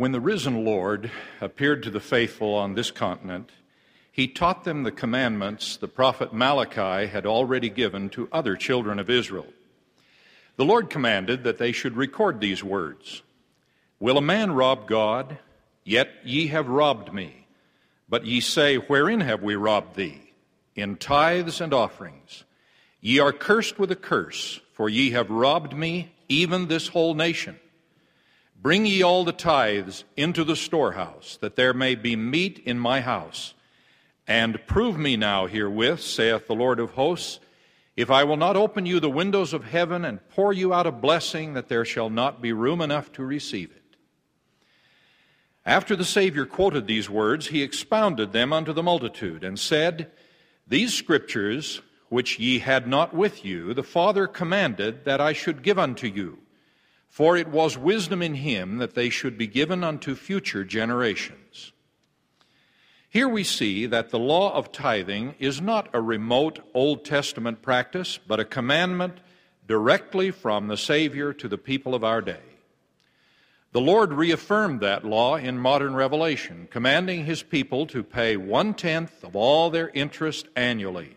When the risen Lord appeared to the faithful on this continent, he taught them the commandments the prophet Malachi had already given to other children of Israel. The Lord commanded that they should record these words Will a man rob God? Yet ye have robbed me. But ye say, Wherein have we robbed thee? In tithes and offerings. Ye are cursed with a curse, for ye have robbed me, even this whole nation. Bring ye all the tithes into the storehouse, that there may be meat in my house. And prove me now herewith, saith the Lord of hosts, if I will not open you the windows of heaven and pour you out a blessing, that there shall not be room enough to receive it. After the Savior quoted these words, he expounded them unto the multitude, and said, These scriptures, which ye had not with you, the Father commanded that I should give unto you. For it was wisdom in him that they should be given unto future generations. Here we see that the law of tithing is not a remote Old Testament practice, but a commandment directly from the Savior to the people of our day. The Lord reaffirmed that law in modern revelation, commanding his people to pay one tenth of all their interest annually,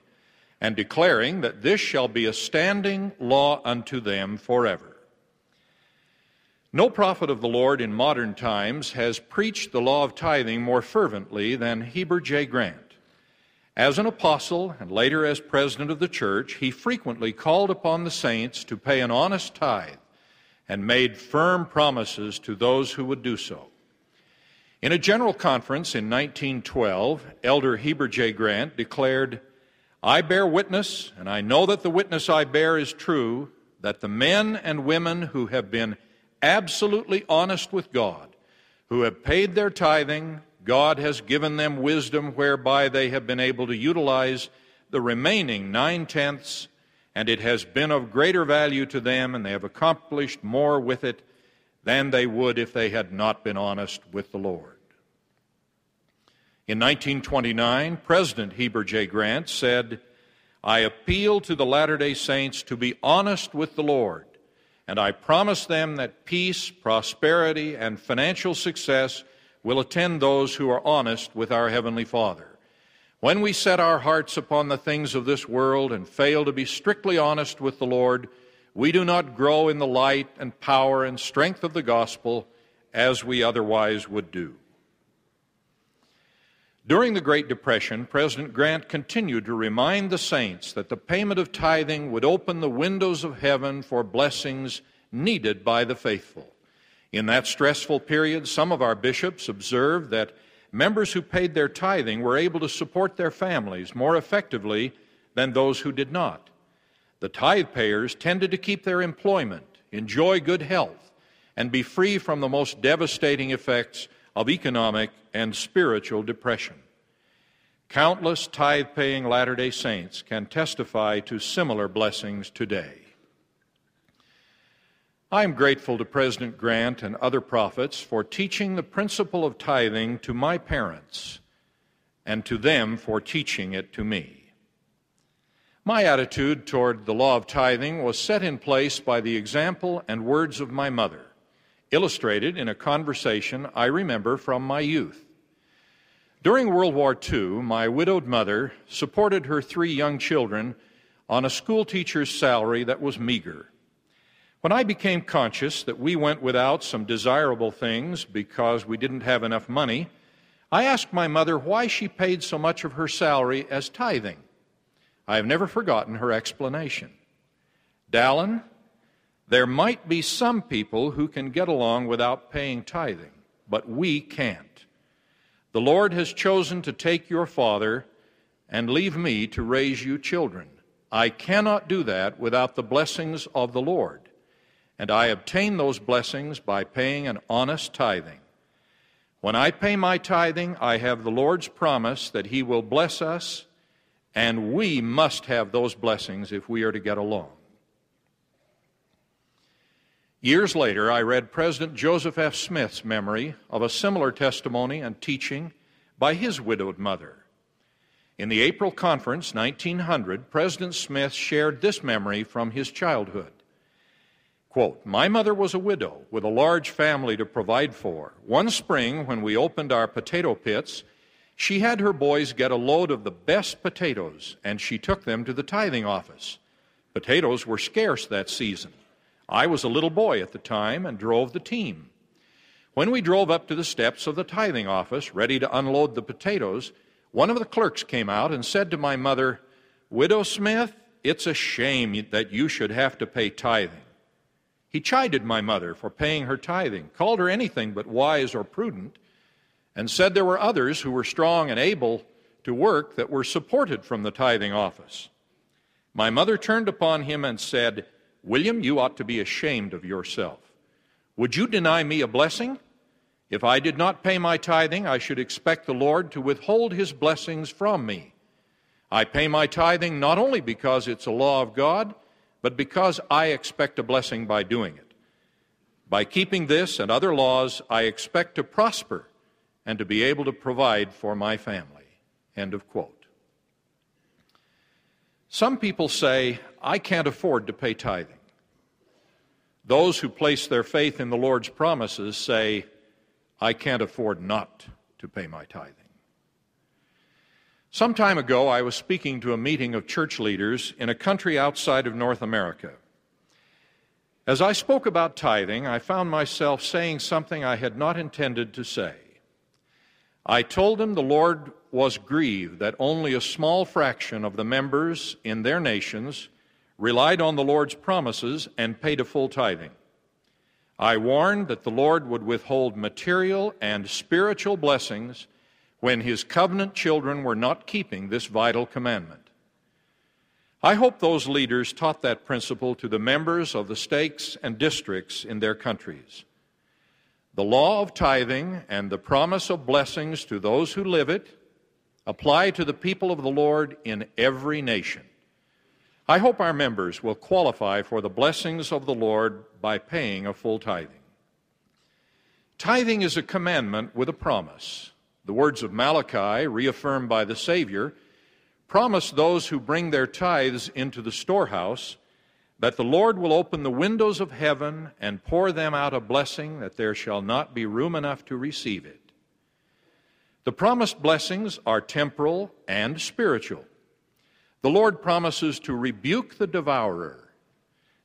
and declaring that this shall be a standing law unto them forever. No prophet of the Lord in modern times has preached the law of tithing more fervently than Heber J. Grant. As an apostle and later as president of the church, he frequently called upon the saints to pay an honest tithe and made firm promises to those who would do so. In a general conference in 1912, Elder Heber J. Grant declared, I bear witness, and I know that the witness I bear is true, that the men and women who have been absolutely honest with God, who have paid their tithing, God has given them wisdom whereby they have been able to utilize the remaining nine tenths, and it has been of greater value to them, and they have accomplished more with it than they would if they had not been honest with the Lord. In 1929, President Heber J. Grant said, I appeal to the Latter day Saints to be honest with the Lord and I promise them that peace, prosperity, and financial success will attend those who are honest with our Heavenly Father. When we set our hearts upon the things of this world and fail to be strictly honest with the Lord, we do not grow in the light and power and strength of the gospel as we otherwise would do. During the Great Depression, President Grant continued to remind the saints that the payment of tithing would open the windows of heaven for blessings needed by the faithful. In that stressful period, some of our bishops observed that members who paid their tithing were able to support their families more effectively than those who did not. The tithe payers tended to keep their employment, enjoy good health, and be free from the most devastating effects of economic and spiritual depression. Countless tithe paying Latter day Saints can testify to similar blessings today. I am grateful to President Grant and other prophets for teaching the principle of tithing to my parents and to them for teaching it to me. My attitude toward the law of tithing was set in place by the example and words of my mother illustrated in a conversation I remember from my youth. During World War II, my widowed mother supported her three young children on a schoolteacher's salary that was meager. When I became conscious that we went without some desirable things because we didn't have enough money, I asked my mother why she paid so much of her salary as tithing. I have never forgotten her explanation. Dallin, there might be some people who can get along without paying tithing, but we can't. The Lord has chosen to take your father and leave me to raise you children. I cannot do that without the blessings of the Lord, and I obtain those blessings by paying an honest tithing. When I pay my tithing, I have the Lord's promise that He will bless us, and we must have those blessings if we are to get along. Years later, I read President Joseph F. Smith's memory of a similar testimony and teaching by his widowed mother. In the April conference, 1900, President Smith shared this memory from his childhood. Quote, My mother was a widow with a large family to provide for. One spring, when we opened our potato pits, she had her boys get a load of the best potatoes, and she took them to the tithing office. Potatoes were scarce that season. I was a little boy at the time and drove the team. When we drove up to the steps of the tithing office, ready to unload the potatoes, one of the clerks came out and said to my mother, Widow Smith, it's a shame that you should have to pay tithing. He chided my mother for paying her tithing, called her anything but wise or prudent, and said there were others who were strong and able to work that were supported from the tithing office. My mother turned upon him and said, William, you ought to be ashamed of yourself. Would you deny me a blessing? If I did not pay my tithing, I should expect the Lord to withhold his blessings from me. I pay my tithing not only because it's a law of God, but because I expect a blessing by doing it. By keeping this and other laws, I expect to prosper and to be able to provide for my family. End of quote. Some people say, I can't afford to pay tithing. Those who place their faith in the Lord's promises say, I can't afford not to pay my tithing. Some time ago, I was speaking to a meeting of church leaders in a country outside of North America. As I spoke about tithing, I found myself saying something I had not intended to say. I told them the Lord was grieved that only a small fraction of the members in their nations relied on the Lord's promises and paid a full tithing. I warned that the Lord would withhold material and spiritual blessings when his covenant children were not keeping this vital commandment. I hope those leaders taught that principle to the members of the stakes and districts in their countries. The law of tithing and the promise of blessings to those who live it apply to the people of the Lord in every nation. I hope our members will qualify for the blessings of the Lord by paying a full tithing. Tithing is a commandment with a promise. The words of Malachi, reaffirmed by the Savior, promise those who bring their tithes into the storehouse that the Lord will open the windows of heaven and pour them out a blessing that there shall not be room enough to receive it. The promised blessings are temporal and spiritual. The Lord promises to rebuke the devourer,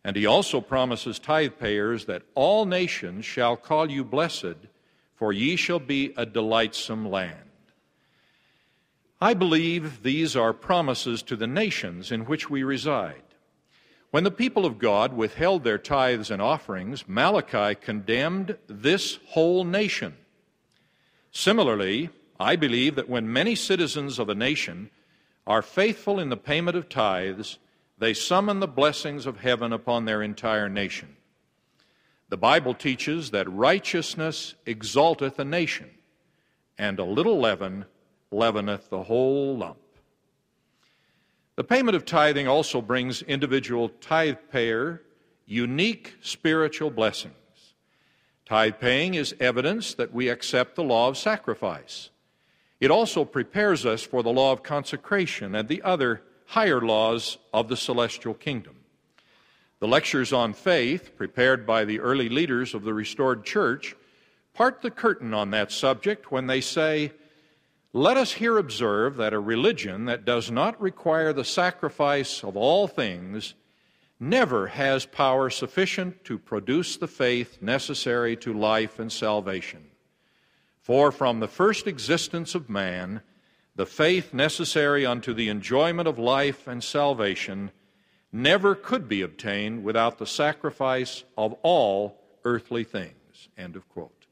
and he also promises tithe payers that all nations shall call you blessed for ye shall be a delightsome land. I believe these are promises to the nations in which we reside. When the people of God withheld their tithes and offerings, Malachi condemned this whole nation. Similarly, I believe that when many citizens of a nation are faithful in the payment of tithes, they summon the blessings of heaven upon their entire nation. The Bible teaches that righteousness exalteth a nation, and a little leaven leaveneth the whole lump. The payment of tithing also brings individual tithe payer unique spiritual blessings. Tithe paying is evidence that we accept the law of sacrifice. It also prepares us for the law of consecration and the other higher laws of the celestial kingdom. The lectures on faith, prepared by the early leaders of the restored church, part the curtain on that subject when they say, Let us here observe that a religion that does not require the sacrifice of all things never has power sufficient to produce the faith necessary to life and salvation. For from the first existence of man, the faith necessary unto the enjoyment of life and salvation never could be obtained without the sacrifice of all earthly things. End of quote.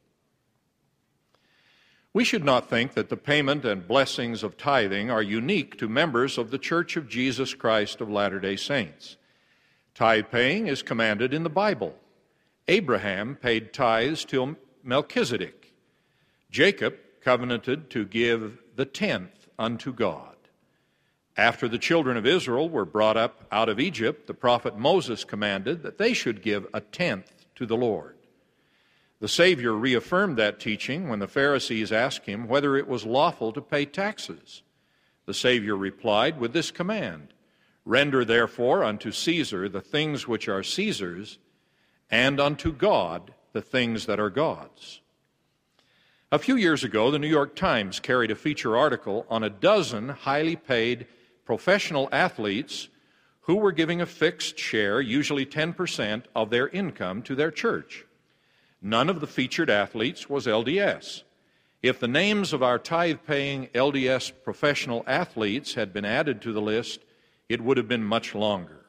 We should not think that the payment and blessings of tithing are unique to members of the Church of Jesus Christ of Latter day Saints. Tithe paying is commanded in the Bible. Abraham paid tithes to Melchizedek. Jacob covenanted to give the tenth unto God. After the children of Israel were brought up out of Egypt, the prophet Moses commanded that they should give a tenth to the Lord. The Savior reaffirmed that teaching when the Pharisees asked him whether it was lawful to pay taxes. The Savior replied with this command Render therefore unto Caesar the things which are Caesar's, and unto God the things that are God's. A few years ago, the New York Times carried a feature article on a dozen highly paid professional athletes who were giving a fixed share, usually 10%, of their income to their church. None of the featured athletes was LDS. If the names of our tithe paying LDS professional athletes had been added to the list, it would have been much longer.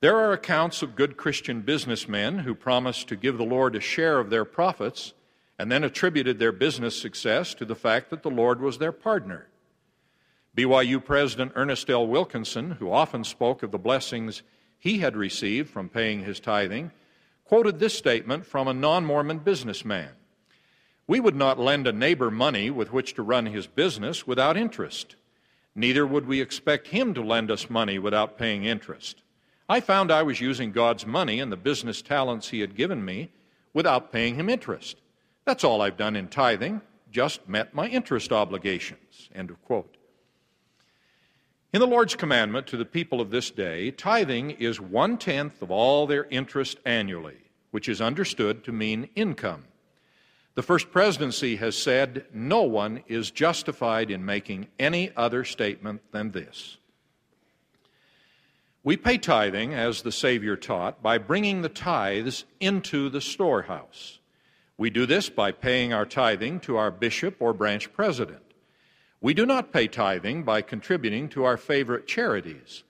There are accounts of good Christian businessmen who promised to give the Lord a share of their profits and then attributed their business success to the fact that the Lord was their partner. BYU President Ernest L. Wilkinson, who often spoke of the blessings he had received from paying his tithing, quoted this statement from a non Mormon businessman We would not lend a neighbor money with which to run his business without interest. Neither would we expect him to lend us money without paying interest. I found I was using God's money and the business talents he had given me without paying him interest. That's all I've done in tithing, just met my interest obligations. End of quote. In the Lord's commandment to the people of this day, tithing is one tenth of all their interest annually, which is understood to mean income. The First Presidency has said no one is justified in making any other statement than this. We pay tithing, as the Savior taught, by bringing the tithes into the storehouse. We do this by paying our tithing to our bishop or branch president. We do not pay tithing by contributing to our favorite charities.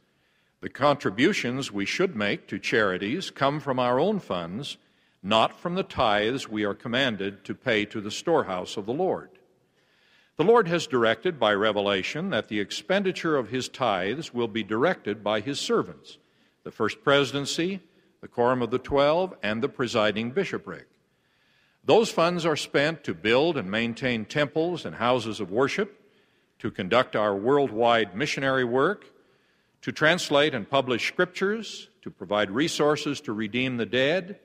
The contributions we should make to charities come from our own funds, not from the tithes we are commanded to pay to the storehouse of the Lord. The Lord has directed by revelation that the expenditure of his tithes will be directed by his servants, the first presidency, the quorum of the twelve, and the presiding bishopric. Those funds are spent to build and maintain temples and houses of worship, to conduct our worldwide missionary work, to translate and publish scriptures, to provide resources to redeem the dead,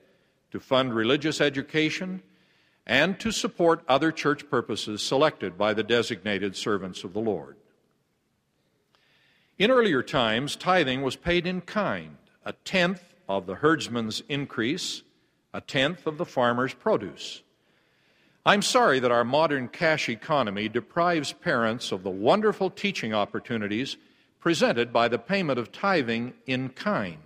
to fund religious education, and to support other church purposes selected by the designated servants of the Lord. In earlier times, tithing was paid in kind, a tenth of the herdsman's increase a tenth of the farmer's produce. I'm sorry that our modern cash economy deprives parents of the wonderful teaching opportunities presented by the payment of tithing in kind.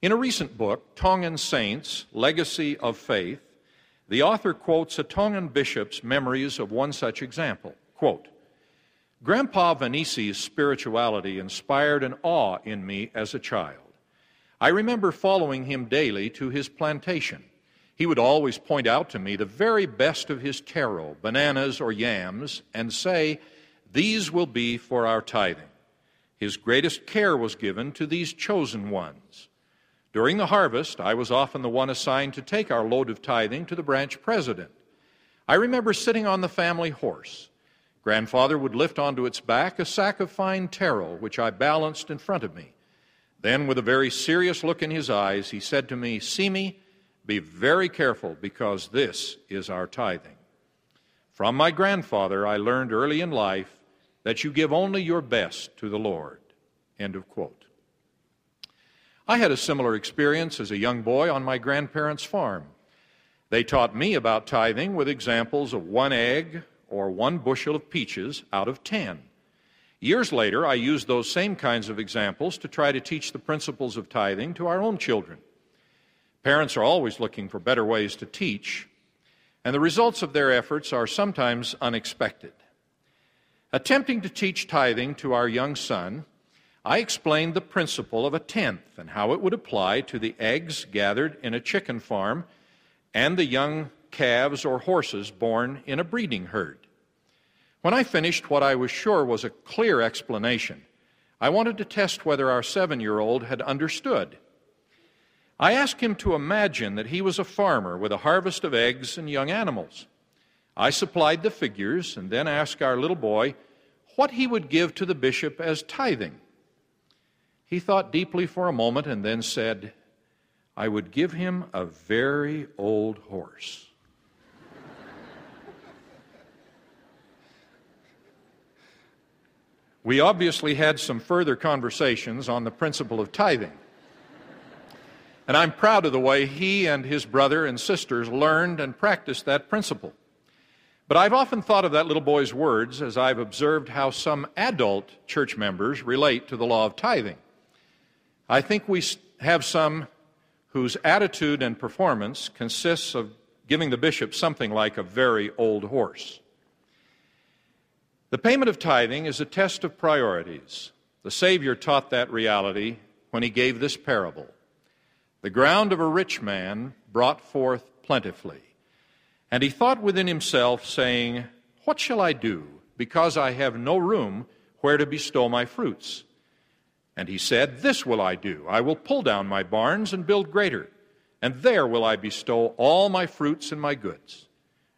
In a recent book, Tongan Saints Legacy of Faith, the author quotes a Tongan bishop's memories of one such example. Quote, Grandpa Vanisi's spirituality inspired an awe in me as a child. I remember following him daily to his plantation. He would always point out to me the very best of his taro, bananas or yams, and say, These will be for our tithing. His greatest care was given to these chosen ones. During the harvest, I was often the one assigned to take our load of tithing to the branch president. I remember sitting on the family horse. Grandfather would lift onto its back a sack of fine taro, which I balanced in front of me. Then, with a very serious look in his eyes, he said to me, See me, be very careful because this is our tithing. From my grandfather, I learned early in life that you give only your best to the Lord. End of quote. I had a similar experience as a young boy on my grandparents' farm. They taught me about tithing with examples of one egg or one bushel of peaches out of ten. Years later, I used those same kinds of examples to try to teach the principles of tithing to our own children. Parents are always looking for better ways to teach, and the results of their efforts are sometimes unexpected. Attempting to teach tithing to our young son, I explained the principle of a tenth and how it would apply to the eggs gathered in a chicken farm and the young calves or horses born in a breeding herd. When I finished what I was sure was a clear explanation, I wanted to test whether our seven year old had understood. I asked him to imagine that he was a farmer with a harvest of eggs and young animals. I supplied the figures and then asked our little boy what he would give to the bishop as tithing. He thought deeply for a moment and then said, I would give him a very old horse. We obviously had some further conversations on the principle of tithing. And I'm proud of the way he and his brother and sisters learned and practiced that principle. But I've often thought of that little boy's words as I've observed how some adult church members relate to the law of tithing. I think we have some whose attitude and performance consists of giving the bishop something like a very old horse. The payment of tithing is a test of priorities. The Savior taught that reality when he gave this parable. The ground of a rich man brought forth plentifully. And he thought within himself, saying, What shall I do, because I have no room where to bestow my fruits? And he said, This will I do. I will pull down my barns and build greater, and there will I bestow all my fruits and my goods.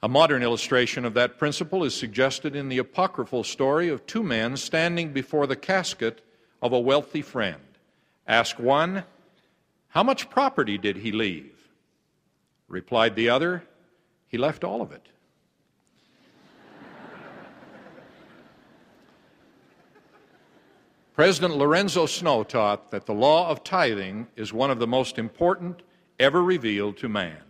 A modern illustration of that principle is suggested in the apocryphal story of two men standing before the casket of a wealthy friend. Ask one, How much property did he leave? Replied the other, he left all of it. President Lorenzo Snow taught that the law of tithing is one of the most important ever revealed to man.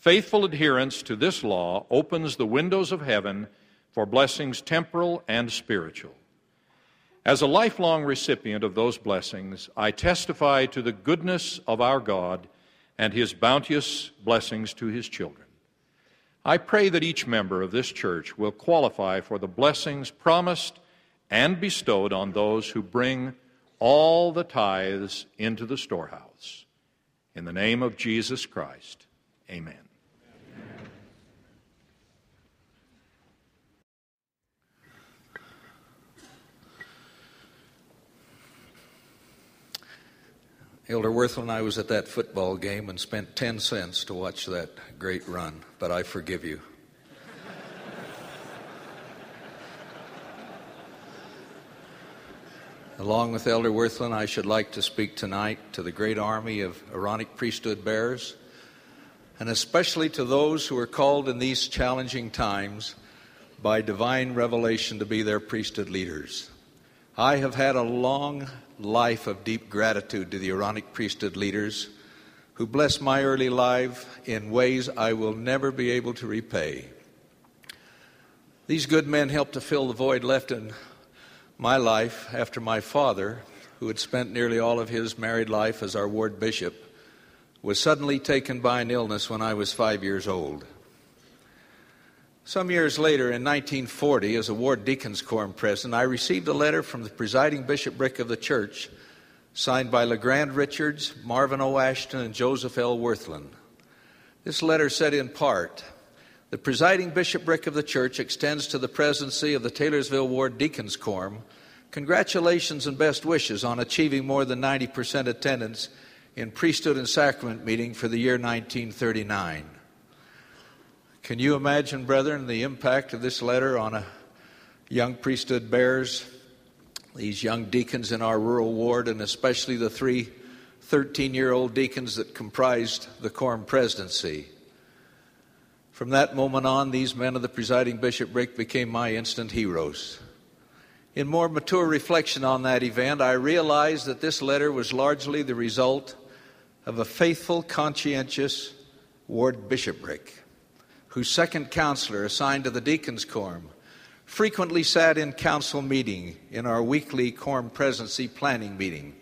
Faithful adherence to this law opens the windows of heaven for blessings temporal and spiritual. As a lifelong recipient of those blessings, I testify to the goodness of our God and his bounteous blessings to his children. I pray that each member of this church will qualify for the blessings promised and bestowed on those who bring all the tithes into the storehouse. In the name of Jesus Christ, amen. Elder Wirthlin I was at that football game and spent 10 cents to watch that great run, but I forgive you. Along with Elder Wirthlin, I should like to speak tonight to the great army of Aaronic priesthood bearers, and especially to those who are called in these challenging times by divine revelation to be their priesthood leaders. I have had a long life of deep gratitude to the Aaronic priesthood leaders who blessed my early life in ways I will never be able to repay. These good men helped to fill the void left in my life after my father, who had spent nearly all of his married life as our ward bishop, was suddenly taken by an illness when I was five years old. Some years later, in 1940, as a ward deacons quorum president, I received a letter from the presiding bishopric of the church, signed by LeGrand Richards, Marvin O. Ashton, and Joseph L. Wirthlin. This letter said in part, the presiding bishopric of the church extends to the presidency of the Taylorsville Ward Deacons Quorum congratulations and best wishes on achieving more than 90% attendance in priesthood and sacrament meeting for the year 1939. Can you imagine, brethren, the impact of this letter on a young priesthood bearers, these young deacons in our rural ward, and especially the three 13 year old deacons that comprised the quorum presidency? From that moment on, these men of the presiding bishopric became my instant heroes. In more mature reflection on that event, I realized that this letter was largely the result of a faithful, conscientious ward bishopric whose second counselor assigned to the deacons' quorum frequently sat in council meeting in our weekly quorum presidency planning meeting.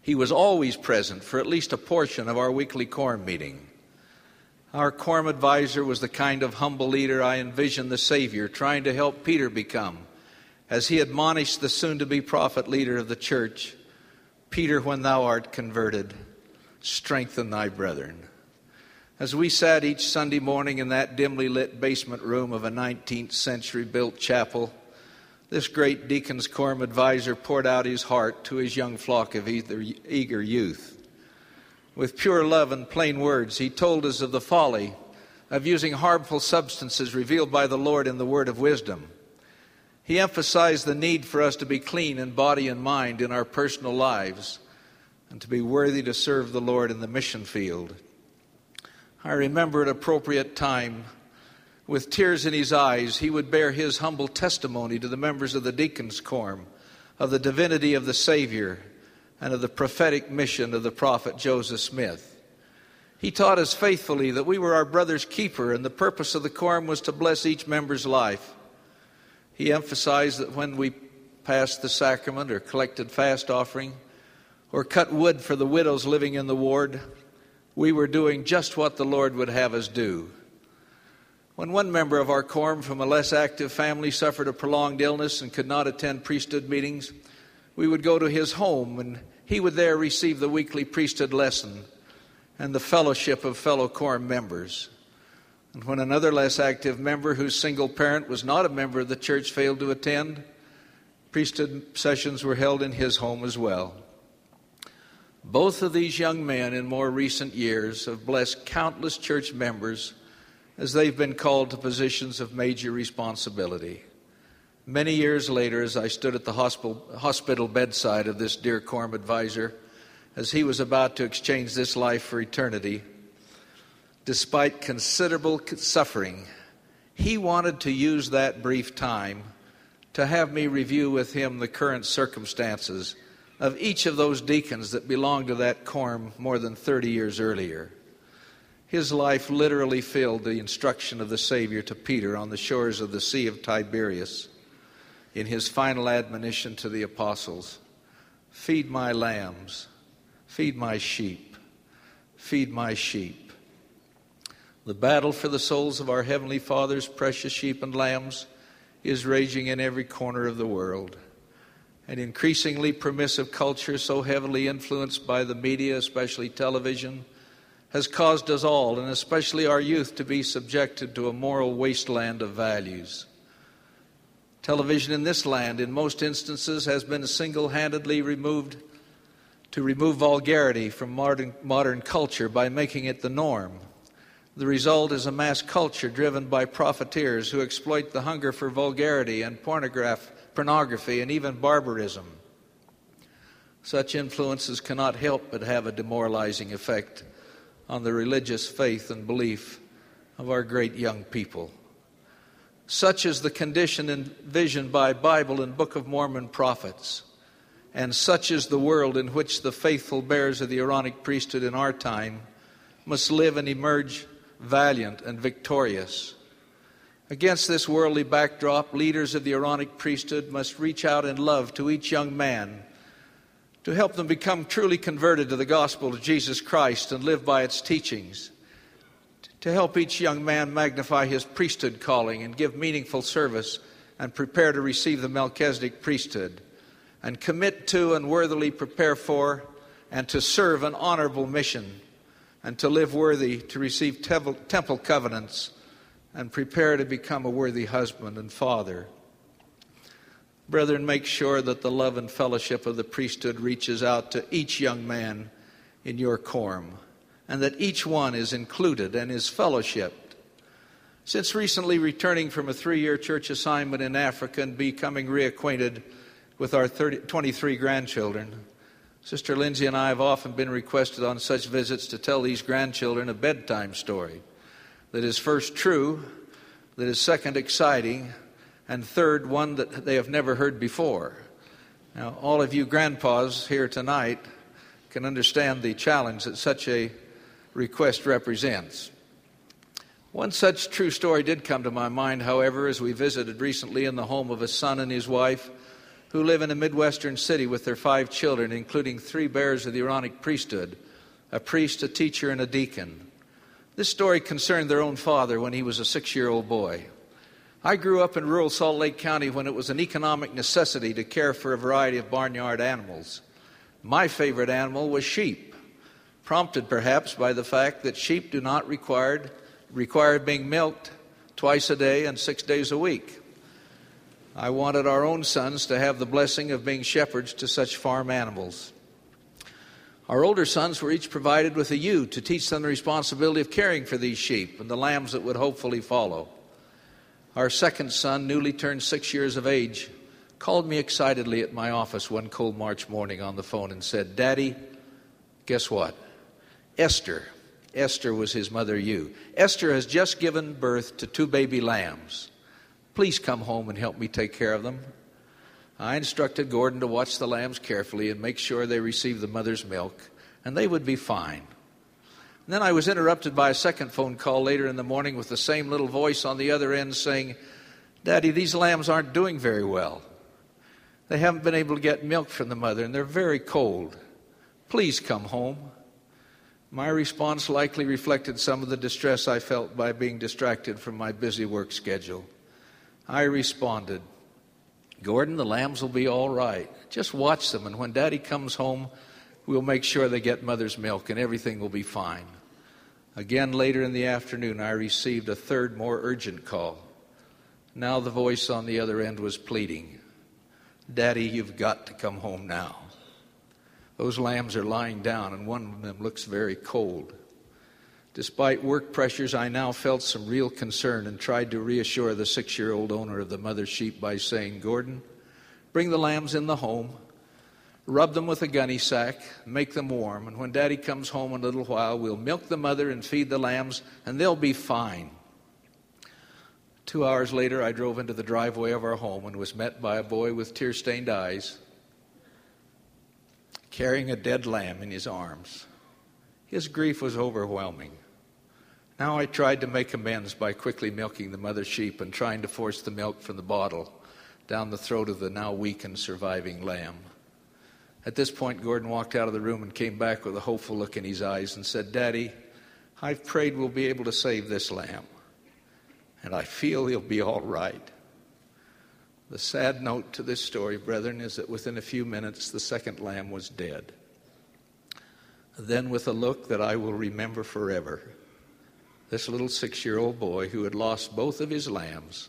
He was always present for at least a portion of our weekly quorum meeting. Our quorum advisor was the kind of humble leader I envisioned the Savior trying to help Peter become as he admonished the soon to be prophet leader of the church Peter, when thou art converted, strengthen thy brethren. As we sat each Sunday morning in that dimly lit basement room of a 19th century built chapel, this great deacon's quorum advisor poured out his heart to his young flock of eager youth. With pure love and plain words, he told us of the folly of using harmful substances revealed by the Lord in the word of wisdom. He emphasized the need for us to be clean in body and mind in our personal lives and to be worthy to serve the Lord in the mission field. I remember at appropriate time, with tears in his eyes, he would bear his humble testimony to the members of the deacons' quorum of the divinity of the Savior and of the prophetic mission of the prophet Joseph Smith. He taught us faithfully that we were our brother's keeper, and the purpose of the quorum was to bless each member's life. He emphasized that when we passed the sacrament or collected fast offering or cut wood for the widows living in the ward, we were doing just what the Lord would have us do. When one member of our quorum from a less active family suffered a prolonged illness and could not attend priesthood meetings, we would go to his home and he would there receive the weekly priesthood lesson and the fellowship of fellow quorum members. And when another less active member whose single parent was not a member of the church failed to attend, priesthood sessions were held in his home as well. Both of these young men in more recent years have blessed countless church members as they've been called to positions of major responsibility. Many years later, as I stood at the hospital, bedside of this dear quorum advisor, as he was about to exchange this life for eternity, despite considerable suffering, he wanted to use that brief time to have me review with him the current circumstances of each of those deacons that belonged to that quorum more than 30 years earlier. His life literally filled the instruction of the Savior to Peter on the shores of the Sea of Tiberias in his final admonition to the apostles Feed my lambs, feed my sheep, feed my sheep. The battle for the souls of our Heavenly Father's precious sheep and lambs is raging in every corner of the world. An increasingly permissive culture, so heavily influenced by the media, especially television, has caused us all, and especially our youth, to be subjected to a moral wasteland of values. Television in this land, in most instances, has been single handedly removed to remove vulgarity from modern, modern culture by making it the norm. The result is a mass culture driven by profiteers who exploit the hunger for vulgarity and pornography and even barbarism. Such influences cannot help but have a demoralizing effect on the religious faith and belief of our great young people. Such is the condition envisioned by Bible and Book of Mormon prophets, and such is the world in which the faithful bearers of the Aaronic priesthood in our time must live and emerge valiant, and victorious. Against this worldly backdrop, leaders of the Aaronic priesthood must reach out in love to each young man to help them become truly converted to the gospel of Jesus Christ and live by its teachings, to help each young man magnify his priesthood calling and give meaningful service and prepare to receive the Melchizedek priesthood, and commit to and worthily prepare for and to serve an honorable mission and to live worthy to receive temple covenants and prepare to become a worthy husband and father. Brethren, make sure that the love and fellowship of the priesthood reaches out to each young man in your quorum, and that each one is included and is fellowshipped. Since recently returning from a three year church assignment in Africa and becoming reacquainted with our 30, 23 grandchildren, Sister Lindsay and I have often been requested on such visits to tell these grandchildren a bedtime story that is first true, that is second exciting, and third one that they have never heard before. Now, all of you grandpas here tonight can understand the challenge that such a request represents. One such true story did come to my mind, however, as we visited recently in the home of a son and his wife who live in a Midwestern city with their five children, including three bearers of the Aaronic priesthood a priest, a teacher, and a deacon. This story concerned their own father when he was a six year old boy. I grew up in rural Salt Lake County when it was an economic necessity to care for a variety of barnyard animals. My favorite animal was sheep, prompted perhaps by the fact that sheep do not require, require being milked twice a day and six days a week. I wanted our own sons to have the blessing of being shepherds to such farm animals. Our older sons were each provided with a ewe to teach them the responsibility of caring for these sheep and the lambs that would hopefully follow. Our second son, newly turned six years of age, called me excitedly at my office one cold March morning on the phone and said, Daddy, guess what? Esther, Esther was his mother ewe. Esther has just given birth to two baby lambs. Please come home and help me take care of them. I instructed Gordon to watch the lambs carefully and make sure they received the mother's milk, and they would be fine. And then I was interrupted by a second phone call later in the morning with the same little voice on the other end saying, Daddy, these lambs aren't doing very well. They haven't been able to get milk from the mother, and they're very cold. Please come home. My response likely reflected some of the distress I felt by being distracted from my busy work schedule. I responded, Gordon, the lambs will be all right. Just watch them, and when Daddy comes home, we'll make sure they get mother's milk, and everything will be fine. Again, later in the afternoon, I received a third, more urgent call. Now the voice on the other end was pleading, Daddy, you've got to come home now. Those lambs are lying down, and one of them looks very cold. Despite work pressures, I now felt some real concern and tried to reassure the six year old owner of the mother sheep by saying, Gordon, bring the lambs in the home, rub them with a gunny sack, make them warm, and when daddy comes home in a little while, we'll milk the mother and feed the lambs, and they'll be fine. Two hours later, I drove into the driveway of our home and was met by a boy with tear stained eyes carrying a dead lamb in his arms. His grief was overwhelming. Now I tried to make amends by quickly milking the mother sheep and trying to force the milk from the bottle down the throat of the now weak and surviving lamb. At this point, Gordon walked out of the room and came back with a hopeful look in his eyes and said, Daddy, I've prayed we'll be able to save this lamb, and I feel he'll be all right. The sad note to this story, brethren, is that within a few minutes the second lamb was dead. Then, with a look that I will remember forever, this little six year old boy who had lost both of his lambs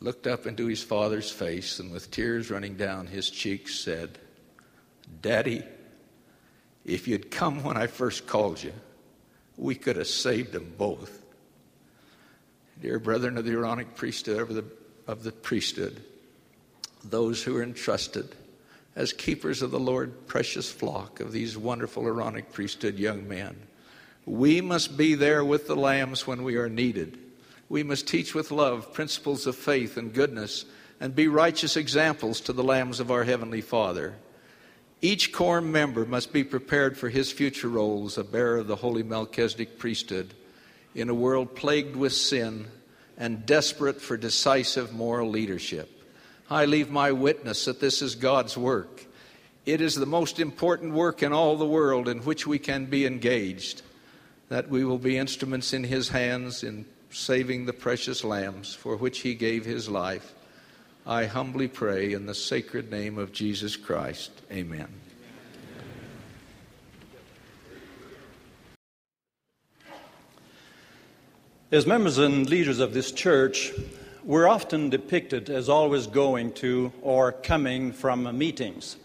looked up into his father's face and, with tears running down his cheeks, said, Daddy, if you'd come when I first called you, we could have saved them both. Dear brethren of the Aaronic priesthood, of the, of the priesthood, those who are entrusted as keepers of the Lord precious flock of these wonderful Aaronic priesthood young men. We must be there with the lambs when we are needed. We must teach with love principles of faith and goodness and be righteous examples to the lambs of our Heavenly Father. Each quorum member must be prepared for his future role as a bearer of the holy Melchizedek priesthood in a world plagued with sin and desperate for decisive moral leadership. I leave my witness that this is God's work. It is the most important work in all the world in which we can be engaged, that we will be instruments in His hands in saving the precious lambs for which He gave His life. I humbly pray in the sacred name of Jesus Christ. Amen. As members and leaders of this church, we're often depicted as always going to or coming from meetings.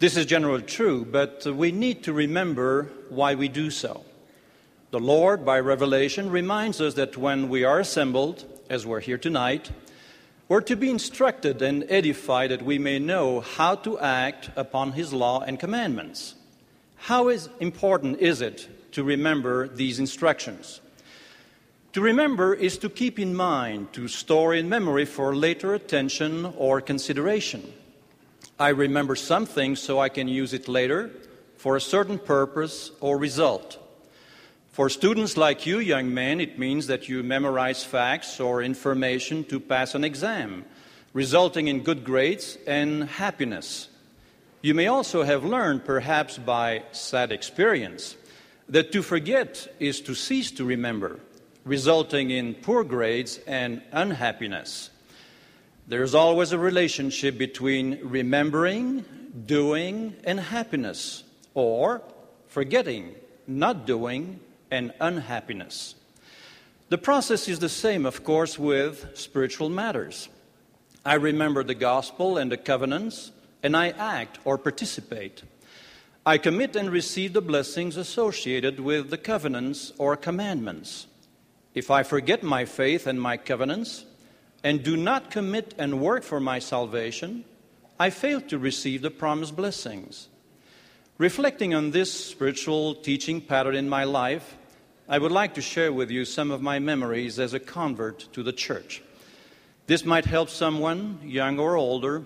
This is generally true, but we need to remember why we do so. The Lord, by revelation, reminds us that when we are assembled, as we're here tonight, we're to be instructed and edified that we may know how to act upon His law and commandments. How is important is it to remember these instructions? To remember is to keep in mind, to store in memory for later attention or consideration. I remember something so I can use it later for a certain purpose or result. For students like you, young men, it means that you memorize facts or information to pass an exam, resulting in good grades and happiness. You may also have learned, perhaps by sad experience, that to forget is to cease to remember resulting in poor grades and unhappiness. There's always a relationship between remembering, doing, and happiness, or forgetting, not doing, and unhappiness. The process is the same, of course, with spiritual matters. I remember the gospel and the covenants, and I act or participate. I commit and receive the blessings associated with the covenants or commandments. If I forget my faith and my covenants, and do not commit and work for my salvation, I fail to receive the promised blessings. Reflecting on this spiritual teaching pattern in my life, I would like to share with you some of my memories as a convert to the church. This might help someone, young or older,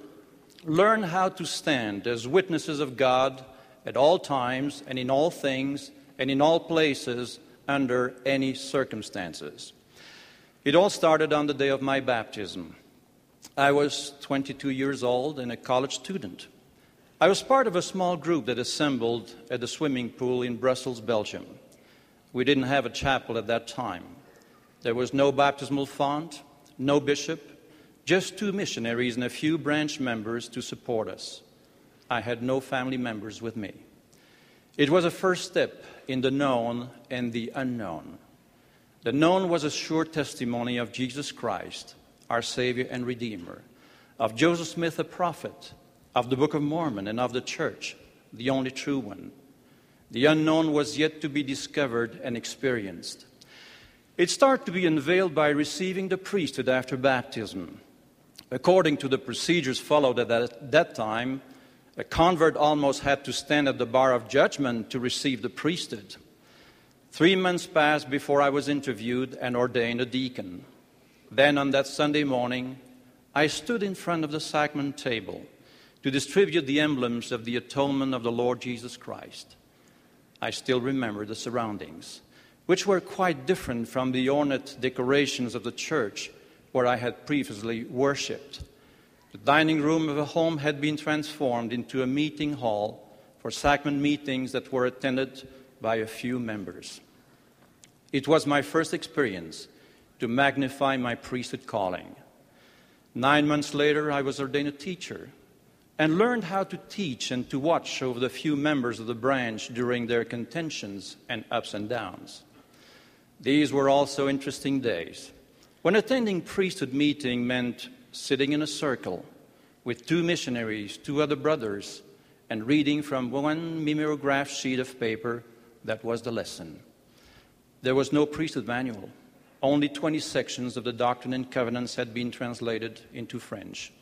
learn how to stand as witnesses of God at all times and in all things and in all places under any circumstances. It all started on the day of my baptism. I was 22 years old and a college student. I was part of a small group that assembled at the swimming pool in Brussels, Belgium. We didn't have a chapel at that time. There was no baptismal font, no bishop, just two missionaries and a few branch members to support us. I had no family members with me. It was a first step in the known and the unknown. The known was a sure testimony of Jesus Christ, our Savior and Redeemer, of Joseph Smith, a prophet, of the Book of Mormon, and of the church, the only true one. The unknown was yet to be discovered and experienced. It started to be unveiled by receiving the priesthood after baptism. According to the procedures followed at that, time, a convert almost had to stand at the bar of judgment to receive the priesthood. Three months passed before I was interviewed and ordained a deacon. Then, on that Sunday morning, I stood in front of the sacrament table to distribute the emblems of the atonement of the Lord Jesus Christ. I still remember the surroundings, which were quite different from the ornate decorations of the church where I had previously worshipped. The dining room of a home had been transformed into a meeting hall for sacrament meetings that were attended by a few members. It was my first experience to magnify my priesthood calling. Nine months later, I was ordained a teacher and learned how to teach and to watch over the few members of the branch during their contentions and ups and downs. These were also interesting days. When attending priesthood meeting meant sitting in a circle with two missionaries, two other brothers, and reading from one mimeographed sheet of paper, that was the lesson. There was no priesthood manual. Only 20 sections of the Doctrine and Covenants had been translated into French.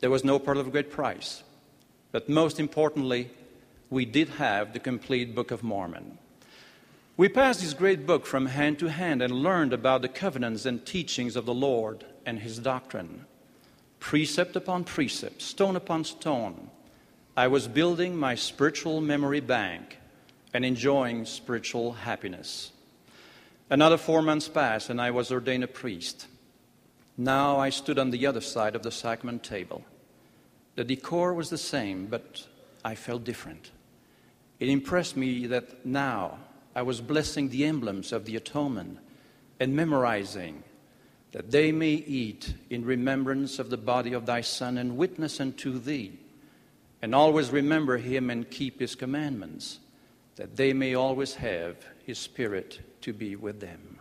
There was no pearl of a great price. But most importantly, we did have the complete Book of Mormon. We passed this great book from hand to hand and learned about the covenants and teachings of the Lord and his doctrine. Precept upon precept, stone upon stone, I was building my spiritual memory bank and enjoying spiritual happiness. Another four months passed, and I was ordained a priest. Now I stood on the other side of the sacrament table. The decor was the same, but I felt different. It impressed me that now I was blessing the emblems of the atonement and memorizing that they may eat in remembrance of the body of thy Son and witness unto thee, and always remember him and keep his commandments, that they may always have his Spirit to be with them.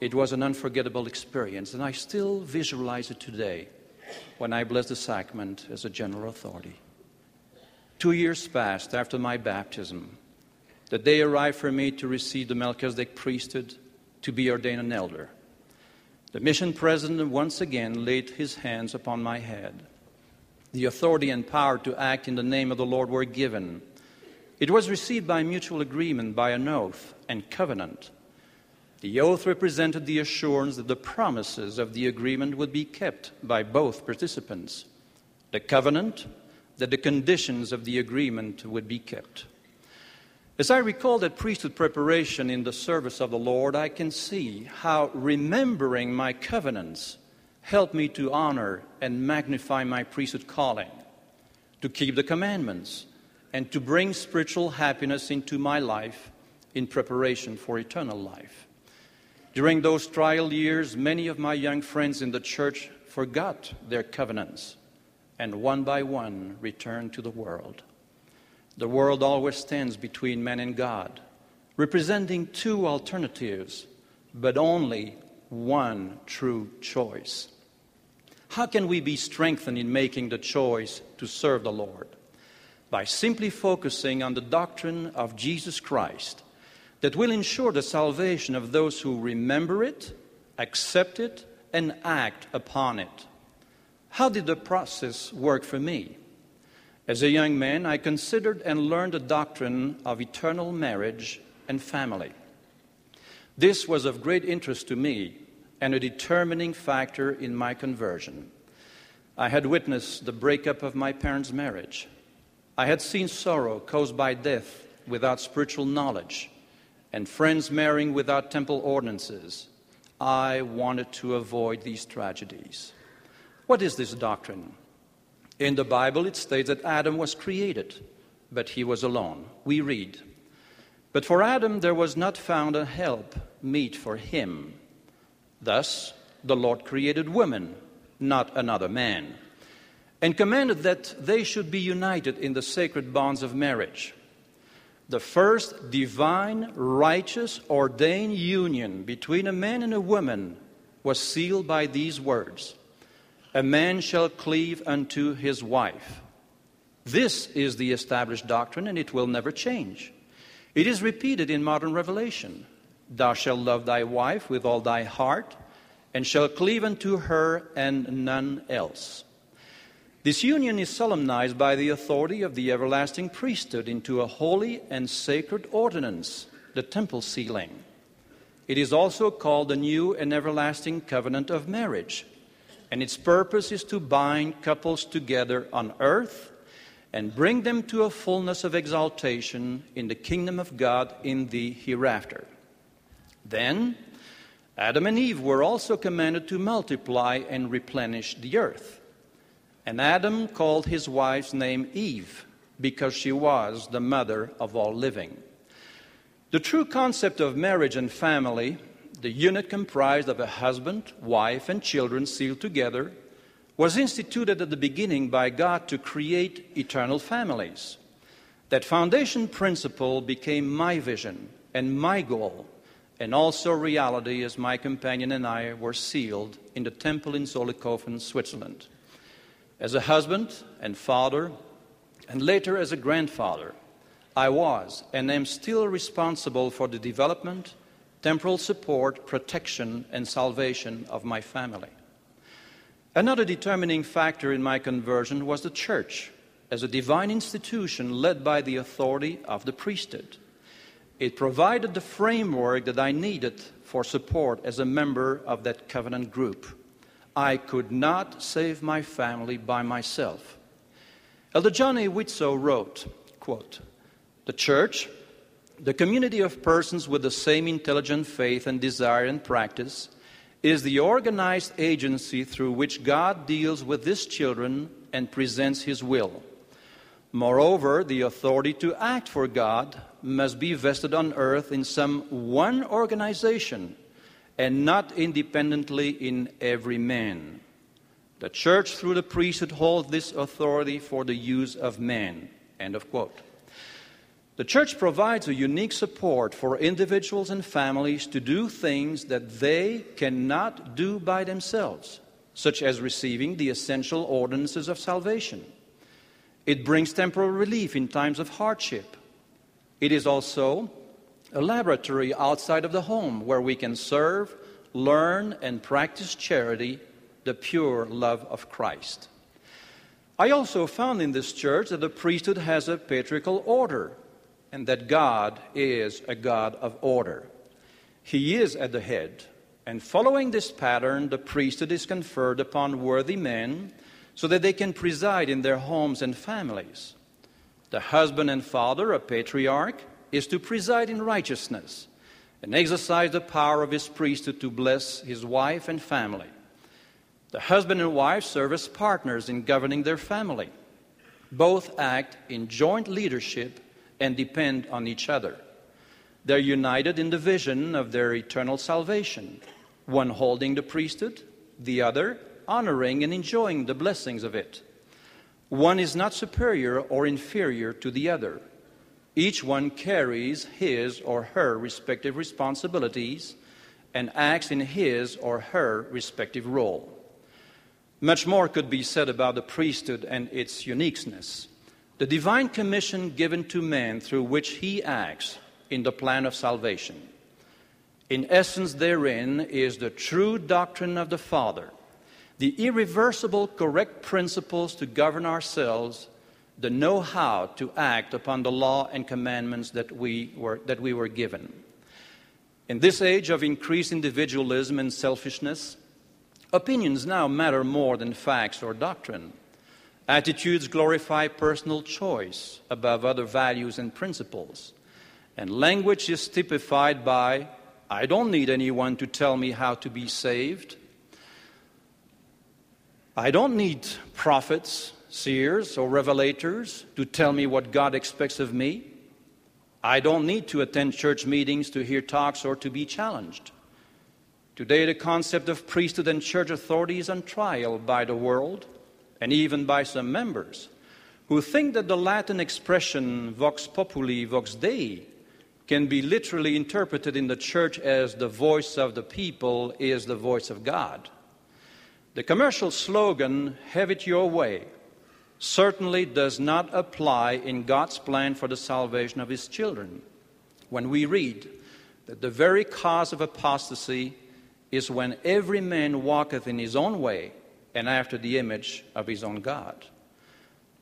It was an unforgettable experience, and I still visualize it today when I bless the sacrament as a general authority. Two years passed after my baptism the day arrived for me to receive the Melchizedek priesthood to be ordained an elder. The mission president once again laid his hands upon my head. The authority and power to act in the name of the Lord were given. It was received by mutual agreement, by an oath and covenant. The oath represented the assurance that the promises of the agreement would be kept by both participants. The covenant, that the conditions of the agreement would be kept. As I recall that priesthood preparation in the service of the Lord, I can see how remembering my covenants helped me to honor and magnify my priesthood calling, to keep the commandments, and to bring spiritual happiness into my life in preparation for eternal life. During those trial years, many of my young friends in the church forgot their covenants and one by one returned to the world. The world always stands between man and God, representing two alternatives, but only one true choice. How can we be strengthened in making the choice to serve the Lord? by simply focusing on the doctrine of Jesus Christ that will ensure the salvation of those who remember it, accept it, and act upon it. How did the process work for me? As a young man, I considered and learned the doctrine of eternal marriage and family. This was of great interest to me and a determining factor in my conversion. I had witnessed the breakup of my parents' marriage. I had seen sorrow caused by death without spiritual knowledge and friends marrying without temple ordinances. I wanted to avoid these tragedies. What is this doctrine? In the Bible, it states that Adam was created, but he was alone. We read, But for Adam there was not found a help meet for him. Thus, the Lord created woman, not another man, and commanded that they should be united in the sacred bonds of marriage. The first divine, righteous, ordained union between a man and a woman was sealed by these words a man shall cleave unto his wife. This is the established doctrine, and it will never change. It is repeated in modern revelation Thou shalt love thy wife with all thy heart, and shalt cleave unto her and none else. This union is solemnized by the authority of the everlasting priesthood into a holy and sacred ordinance, the temple sealing. It is also called the new and everlasting covenant of marriage and its purpose is to bind couples together on earth and bring them to a fullness of exaltation in the kingdom of God in the hereafter. Then, Adam and Eve were also commanded to multiply and replenish the earth. And Adam called his wife's name Eve because she was the mother of all living. The true concept of marriage and family the unit comprised of a husband, wife, and children sealed together, was instituted at the beginning by God to create eternal families. That foundation principle became my vision and my goal, and also reality as my companion and I were sealed in the temple in Zollikofen, Switzerland. As a husband and father, and later as a grandfather, I was and am still responsible for the development temporal support, protection, and salvation of my family. Another determining factor in my conversion was the church as a divine institution led by the authority of the priesthood. It provided the framework that I needed for support as a member of that covenant group. I could not save my family by myself. Elder John A. Widtsoe wrote, quote, The church the community of persons with the same intelligent faith and desire and practice is the organized agency through which God deals with His children and presents His will. Moreover, the authority to act for God must be vested on earth in some one organization and not independently in every man. The church, through the priesthood, holds this authority for the use of man. End of quote. The church provides a unique support for individuals and families to do things that they cannot do by themselves, such as receiving the essential ordinances of salvation. It brings temporal relief in times of hardship. It is also a laboratory outside of the home where we can serve, learn, and practice charity, the pure love of Christ. I also found in this church that the priesthood has a patriarchal order and that God is a God of order. He is at the head, and following this pattern, the priesthood is conferred upon worthy men so that they can preside in their homes and families. The husband and father, a patriarch, is to preside in righteousness and exercise the power of his priesthood to bless his wife and family. The husband and wife serve as partners in governing their family. Both act in joint leadership and depend on each other. They're united in the vision of their eternal salvation, one holding the priesthood, the other honoring and enjoying the blessings of it. One is not superior or inferior to the other. Each one carries his or her respective responsibilities and acts in his or her respective role. Much more could be said about the priesthood and its uniqueness. the divine commission given to man through which he acts in the plan of salvation. In essence, therein is the true doctrine of the Father, the irreversible correct principles to govern ourselves, the know how to act upon the law and commandments that we, were, that we were given. In this age of increased individualism and selfishness, opinions now matter more than facts or doctrine. Attitudes glorify personal choice above other values and principles. And language is typified by I don't need anyone to tell me how to be saved. I don't need prophets, seers, or revelators to tell me what God expects of me. I don't need to attend church meetings to hear talks or to be challenged. Today, the concept of priesthood and church authority is on trial by the world and even by some members who think that the Latin expression vox populi, vox dei can be literally interpreted in the church as the voice of the people is the voice of God. The commercial slogan, have it your way, certainly does not apply in God's plan for the salvation of his children. When we read that the very cause of apostasy is when every man walketh in his own way and after the image of his own God.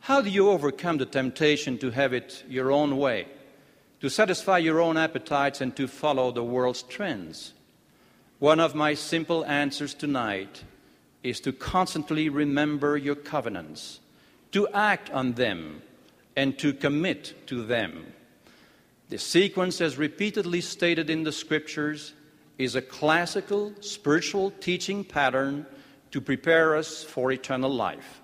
How do you overcome the temptation to have it your own way, to satisfy your own appetites, and to follow the world's trends? One of my simple answers tonight is to constantly remember your covenants, to act on them, and to commit to them. The sequence, as repeatedly stated in the scriptures, is a classical spiritual teaching pattern to prepare us for eternal life.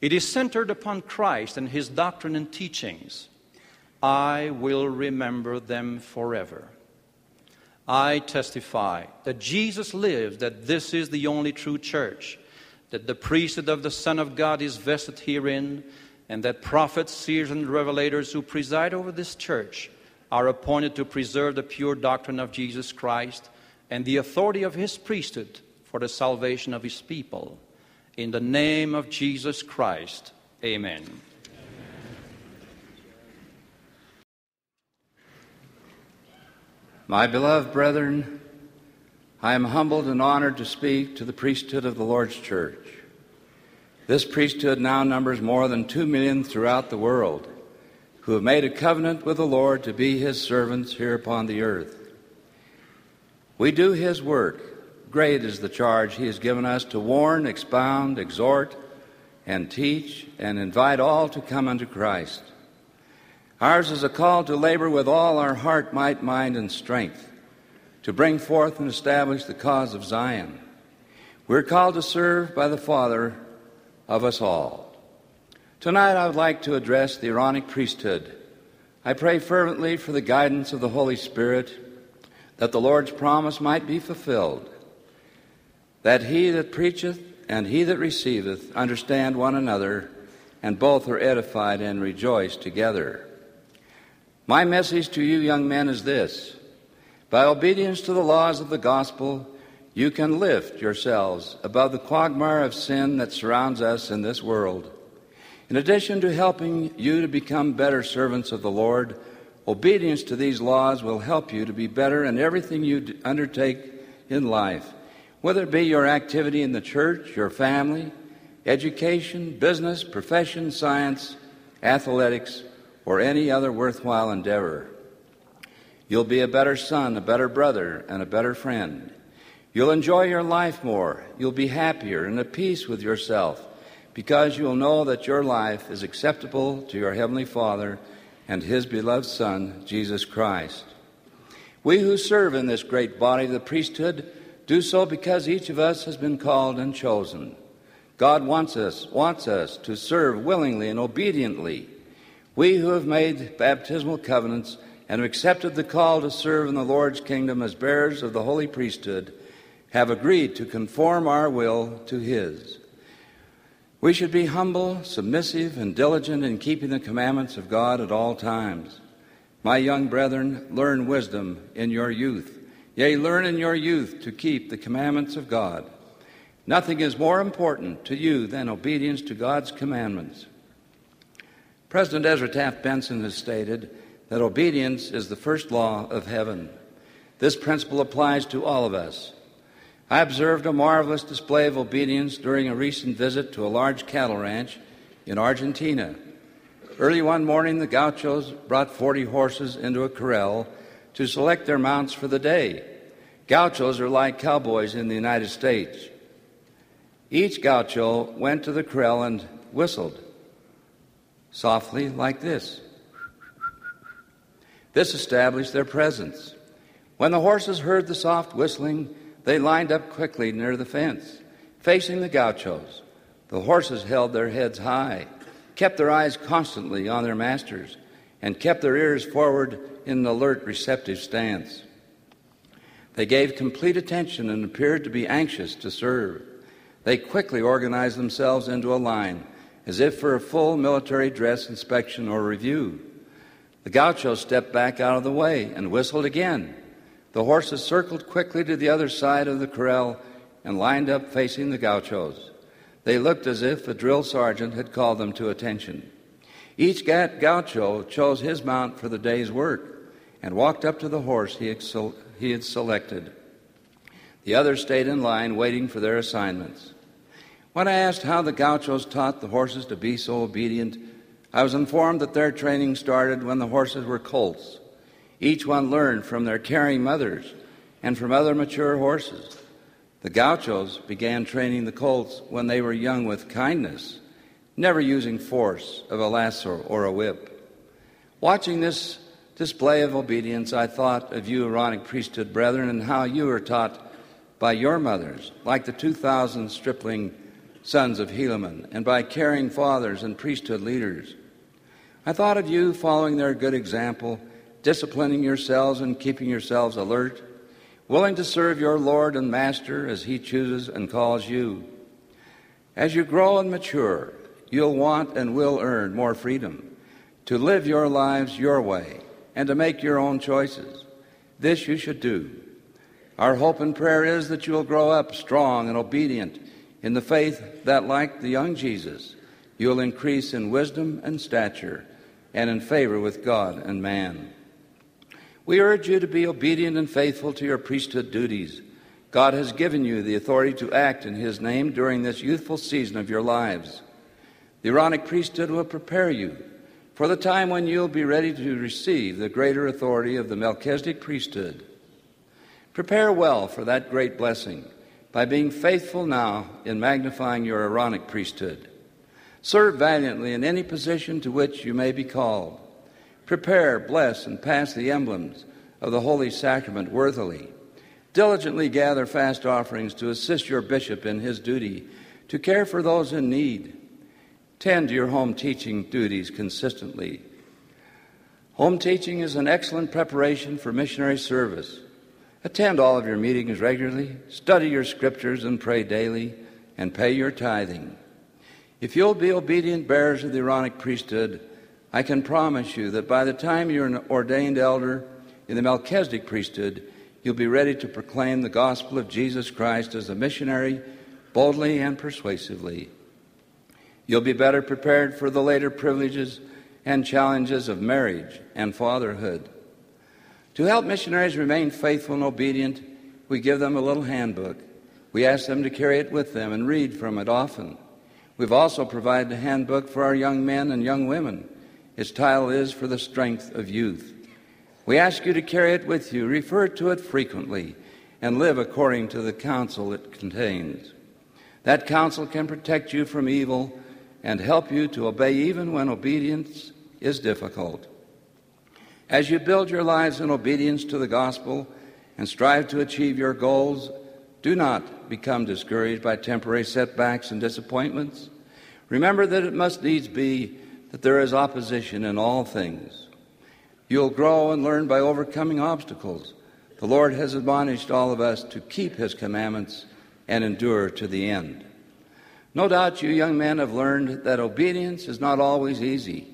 It is centered upon Christ and his doctrine and teachings. I will remember them forever. I testify that Jesus lives, that this is the only true church, that the priesthood of the Son of God is vested herein, and that prophets, seers, and revelators who preside over this church are appointed to preserve the pure doctrine of Jesus Christ and the authority of his priesthood for the salvation of his people. In the name of Jesus Christ, amen. My beloved brethren, I am humbled and honored to speak to the priesthood of the Lord's church. This priesthood now numbers more than two million throughout the world who have made a covenant with the Lord to be his servants here upon the earth. We do his work Great is the charge he has given us to warn, expound, exhort, and teach, and invite all to come unto Christ. Ours is a call to labor with all our heart, might, mind, and strength, to bring forth and establish the cause of Zion. We're called to serve by the Father of us all. Tonight I would like to address the Aaronic priesthood. I pray fervently for the guidance of the Holy Spirit that the Lord's promise might be fulfilled that he that preacheth and he that receiveth understand one another, and both are edified and rejoice together. My message to you, young men, is this by obedience to the laws of the gospel, you can lift yourselves above the quagmire of sin that surrounds us in this world. In addition to helping you to become better servants of the Lord, obedience to these laws will help you to be better in everything you undertake in life whether it be your activity in the church, your family, education, business, profession, science, athletics, or any other worthwhile endeavor. You'll be a better son, a better brother, and a better friend. You'll enjoy your life more. You'll be happier and at peace with yourself because you'll know that your life is acceptable to your Heavenly Father and His beloved Son, Jesus Christ. We who serve in this great body of the priesthood do so because each of us has been called and chosen. God wants us, wants us to serve willingly and obediently. We who have made baptismal covenants and have accepted the call to serve in the Lord's kingdom as bearers of the holy priesthood have agreed to conform our will to His. We should be humble, submissive, and diligent in keeping the commandments of God at all times. My young brethren, learn wisdom in your youth Yea, learn in your youth to keep the commandments of God. Nothing is more important to you than obedience to God's commandments. President Ezra Taft Benson has stated that obedience is the first law of heaven. This principle applies to all of us. I observed a marvelous display of obedience during a recent visit to a large cattle ranch in Argentina. Early one morning, the gauchos brought 40 horses into a corral to select their mounts for the day. Gauchos are like cowboys in the United States. Each gaucho went to the corral and whistled softly like this. This established their presence. When the horses heard the soft whistling, they lined up quickly near the fence, facing the gauchos. The horses held their heads high, kept their eyes constantly on their masters, and kept their ears forward in an alert, receptive stance. They gave complete attention and appeared to be anxious to serve. They quickly organized themselves into a line, as if for a full military dress inspection or review. The gauchos stepped back out of the way and whistled again. The horses circled quickly to the other side of the corral and lined up facing the gauchos. They looked as if a drill sergeant had called them to attention. Each gaucho chose his mount for the day's work and walked up to the horse he had selected. The others stayed in line waiting for their assignments. When I asked how the gauchos taught the horses to be so obedient, I was informed that their training started when the horses were colts. Each one learned from their caring mothers and from other mature horses. The gauchos began training the colts when they were young with kindness, never using force of a lasso or a whip. Watching this display of obedience, I thought of you, Aaronic priesthood brethren, and how you were taught by your mothers, like the 2,000 stripling sons of Helaman, and by caring fathers and priesthood leaders. I thought of you following their good example, disciplining yourselves and keeping yourselves alert, willing to serve your Lord and Master as He chooses and calls you. As you grow and mature, you'll want and will earn more freedom to live your lives your way and to make your own choices. This you should do. Our hope and prayer is that you will grow up strong and obedient in the faith that, like the young Jesus, you'll increase in wisdom and stature and in favor with God and man. We urge you to be obedient and faithful to your priesthood duties. God has given you the authority to act in His name during this youthful season of your lives. The Aaronic priesthood will prepare you for the time when you'll be ready to receive the greater authority of the Melchizedek priesthood. Prepare well for that great blessing by being faithful now in magnifying your Aaronic priesthood. Serve valiantly in any position to which you may be called. Prepare, bless, and pass the emblems of the Holy Sacrament worthily. Diligently gather fast offerings to assist your bishop in his duty to care for those in need. Tend to your home teaching duties consistently. Home teaching is an excellent preparation for missionary service. Attend all of your meetings regularly, study your scriptures and pray daily, and pay your tithing. If you'll be obedient bearers of the Aaronic priesthood, I can promise you that by the time you're an ordained elder in the Melchizedek priesthood, you'll be ready to proclaim the gospel of Jesus Christ as a missionary boldly and persuasively. You'll be better prepared for the later privileges and challenges of marriage and fatherhood. To help missionaries remain faithful and obedient, we give them a little handbook. We ask them to carry it with them and read from it often. We've also provided a handbook for our young men and young women. Its title is For the Strength of Youth. We ask you to carry it with you, refer to it frequently, and live according to the counsel it contains. That counsel can protect you from evil and help you to obey even when obedience is difficult. As you build your lives in obedience to the gospel and strive to achieve your goals, do not become discouraged by temporary setbacks and disappointments. Remember that it must needs be that there is opposition in all things. You'll grow and learn by overcoming obstacles. The Lord has admonished all of us to keep His commandments and endure to the end. No doubt you young men have learned that obedience is not always easy.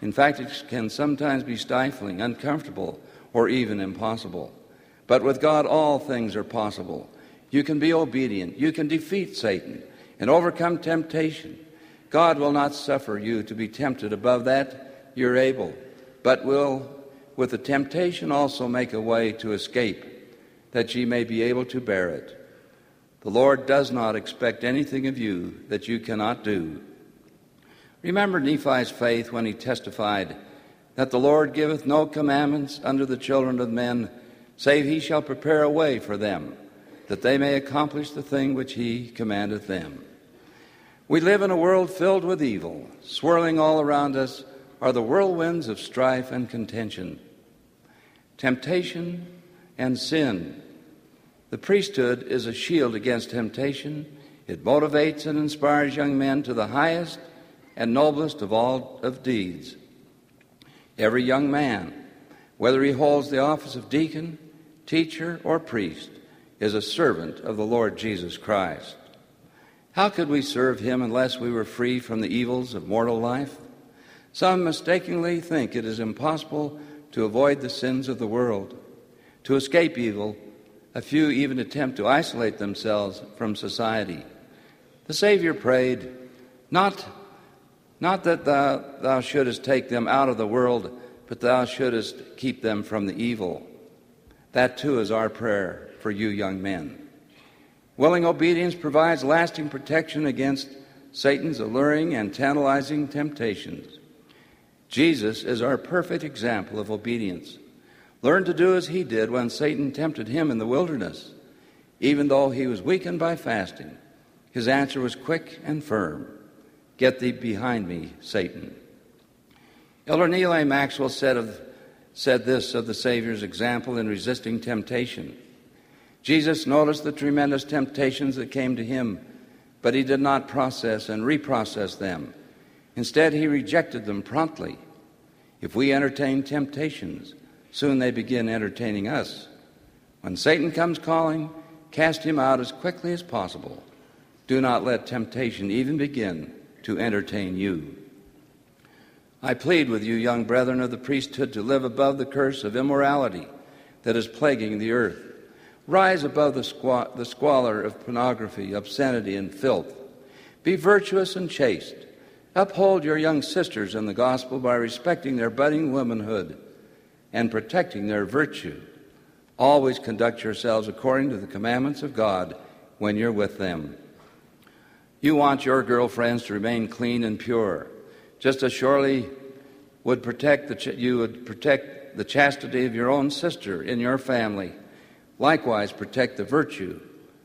In fact, it can sometimes be stifling, uncomfortable, or even impossible. But with God, all things are possible. You can be obedient, you can defeat Satan and overcome temptation. God will not suffer you to be tempted above that you're able, but will, with the temptation, also make a way to escape, that ye may be able to bear it. The Lord does not expect anything of you that you cannot do. Remember Nephi's faith when he testified that the Lord giveth no commandments unto the children of men, save he shall prepare a way for them, that they may accomplish the thing which he commandeth them. We live in a world filled with evil. Swirling all around us are the whirlwinds of strife and contention, temptation and sin. The priesthood is a shield against temptation. It motivates and inspires young men to the highest and noblest of all of deeds. Every young man, whether he holds the office of deacon, teacher, or priest, is a servant of the Lord Jesus Christ. How could we serve him unless we were free from the evils of mortal life? Some mistakenly think it is impossible to avoid the sins of the world. To escape evil, a few even attempt to isolate themselves from society. The Savior prayed, Not, not that thou, thou shouldest take them out of the world, but thou shouldest keep them from the evil. That too is our prayer for you young men. Willing obedience provides lasting protection against Satan's alluring and tantalizing temptations. Jesus is our perfect example of obedience. Learn to do as he did when Satan tempted him in the wilderness. Even though he was weakened by fasting, his answer was quick and firm Get thee behind me, Satan. Elder Neal A. Maxwell said, of, said this of the Savior's example in resisting temptation. Jesus noticed the tremendous temptations that came to him, but he did not process and reprocess them. Instead, he rejected them promptly. If we entertain temptations, soon they begin entertaining us. When Satan comes calling, cast him out as quickly as possible. Do not let temptation even begin to entertain you. I plead with you, young brethren of the priesthood, to live above the curse of immorality that is plaguing the earth. Rise above the, squat, the squalor of pornography, obscenity, and filth. Be virtuous and chaste. Uphold your young sisters in the gospel by respecting their budding womanhood and protecting their virtue. Always conduct yourselves according to the commandments of God when you're with them. You want your girlfriends to remain clean and pure, just as surely would protect the ch- you would protect the chastity of your own sister in your family Likewise, protect the virtue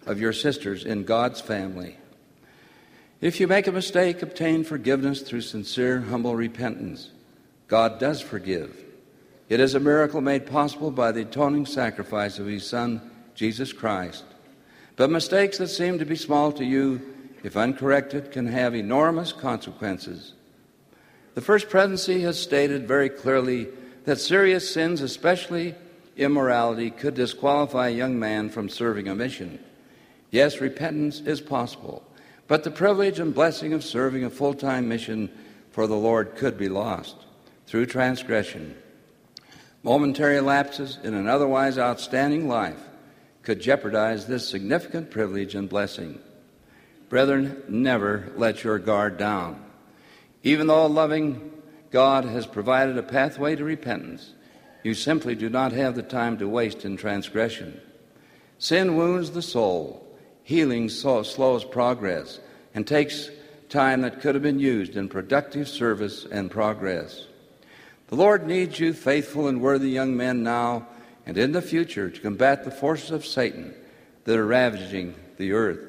of your sisters in God's family. If you make a mistake, obtain forgiveness through sincere, humble repentance. God does forgive. It is a miracle made possible by the atoning sacrifice of His Son, Jesus Christ. But mistakes that seem to be small to you, if uncorrected, can have enormous consequences. The First Presidency has stated very clearly that serious sins, especially immorality could disqualify a young man from serving a mission. Yes, repentance is possible, but the privilege and blessing of serving a full time mission for the Lord could be lost through transgression. Momentary lapses in an otherwise outstanding life could jeopardize this significant privilege and blessing. Brethren, never let your guard down. Even though loving God has provided a pathway to repentance, you simply do not have the time to waste in transgression. Sin wounds the soul. Healing slows progress and takes time that could have been used in productive service and progress. The Lord needs you, faithful and worthy young men, now and in the future to combat the forces of Satan that are ravaging the earth.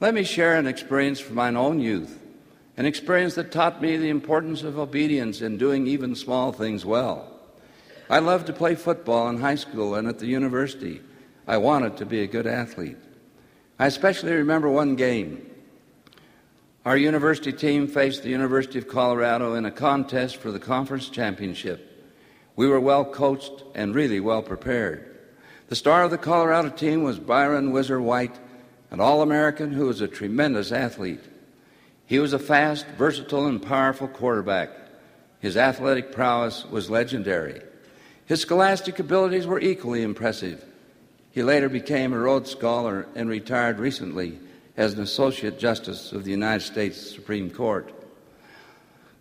Let me share an experience from my own youth, an experience that taught me the importance of obedience in doing even small things well. I loved to play football in high school and at the university. I wanted to be a good athlete. I especially remember one game. Our university team faced the University of Colorado in a contest for the conference championship. We were well coached and really well prepared. The star of the Colorado team was Byron Whizzer White, an All American who was a tremendous athlete. He was a fast, versatile, and powerful quarterback. His athletic prowess was legendary. His scholastic abilities were equally impressive. He later became a Rhodes Scholar and retired recently as an Associate Justice of the United States Supreme Court.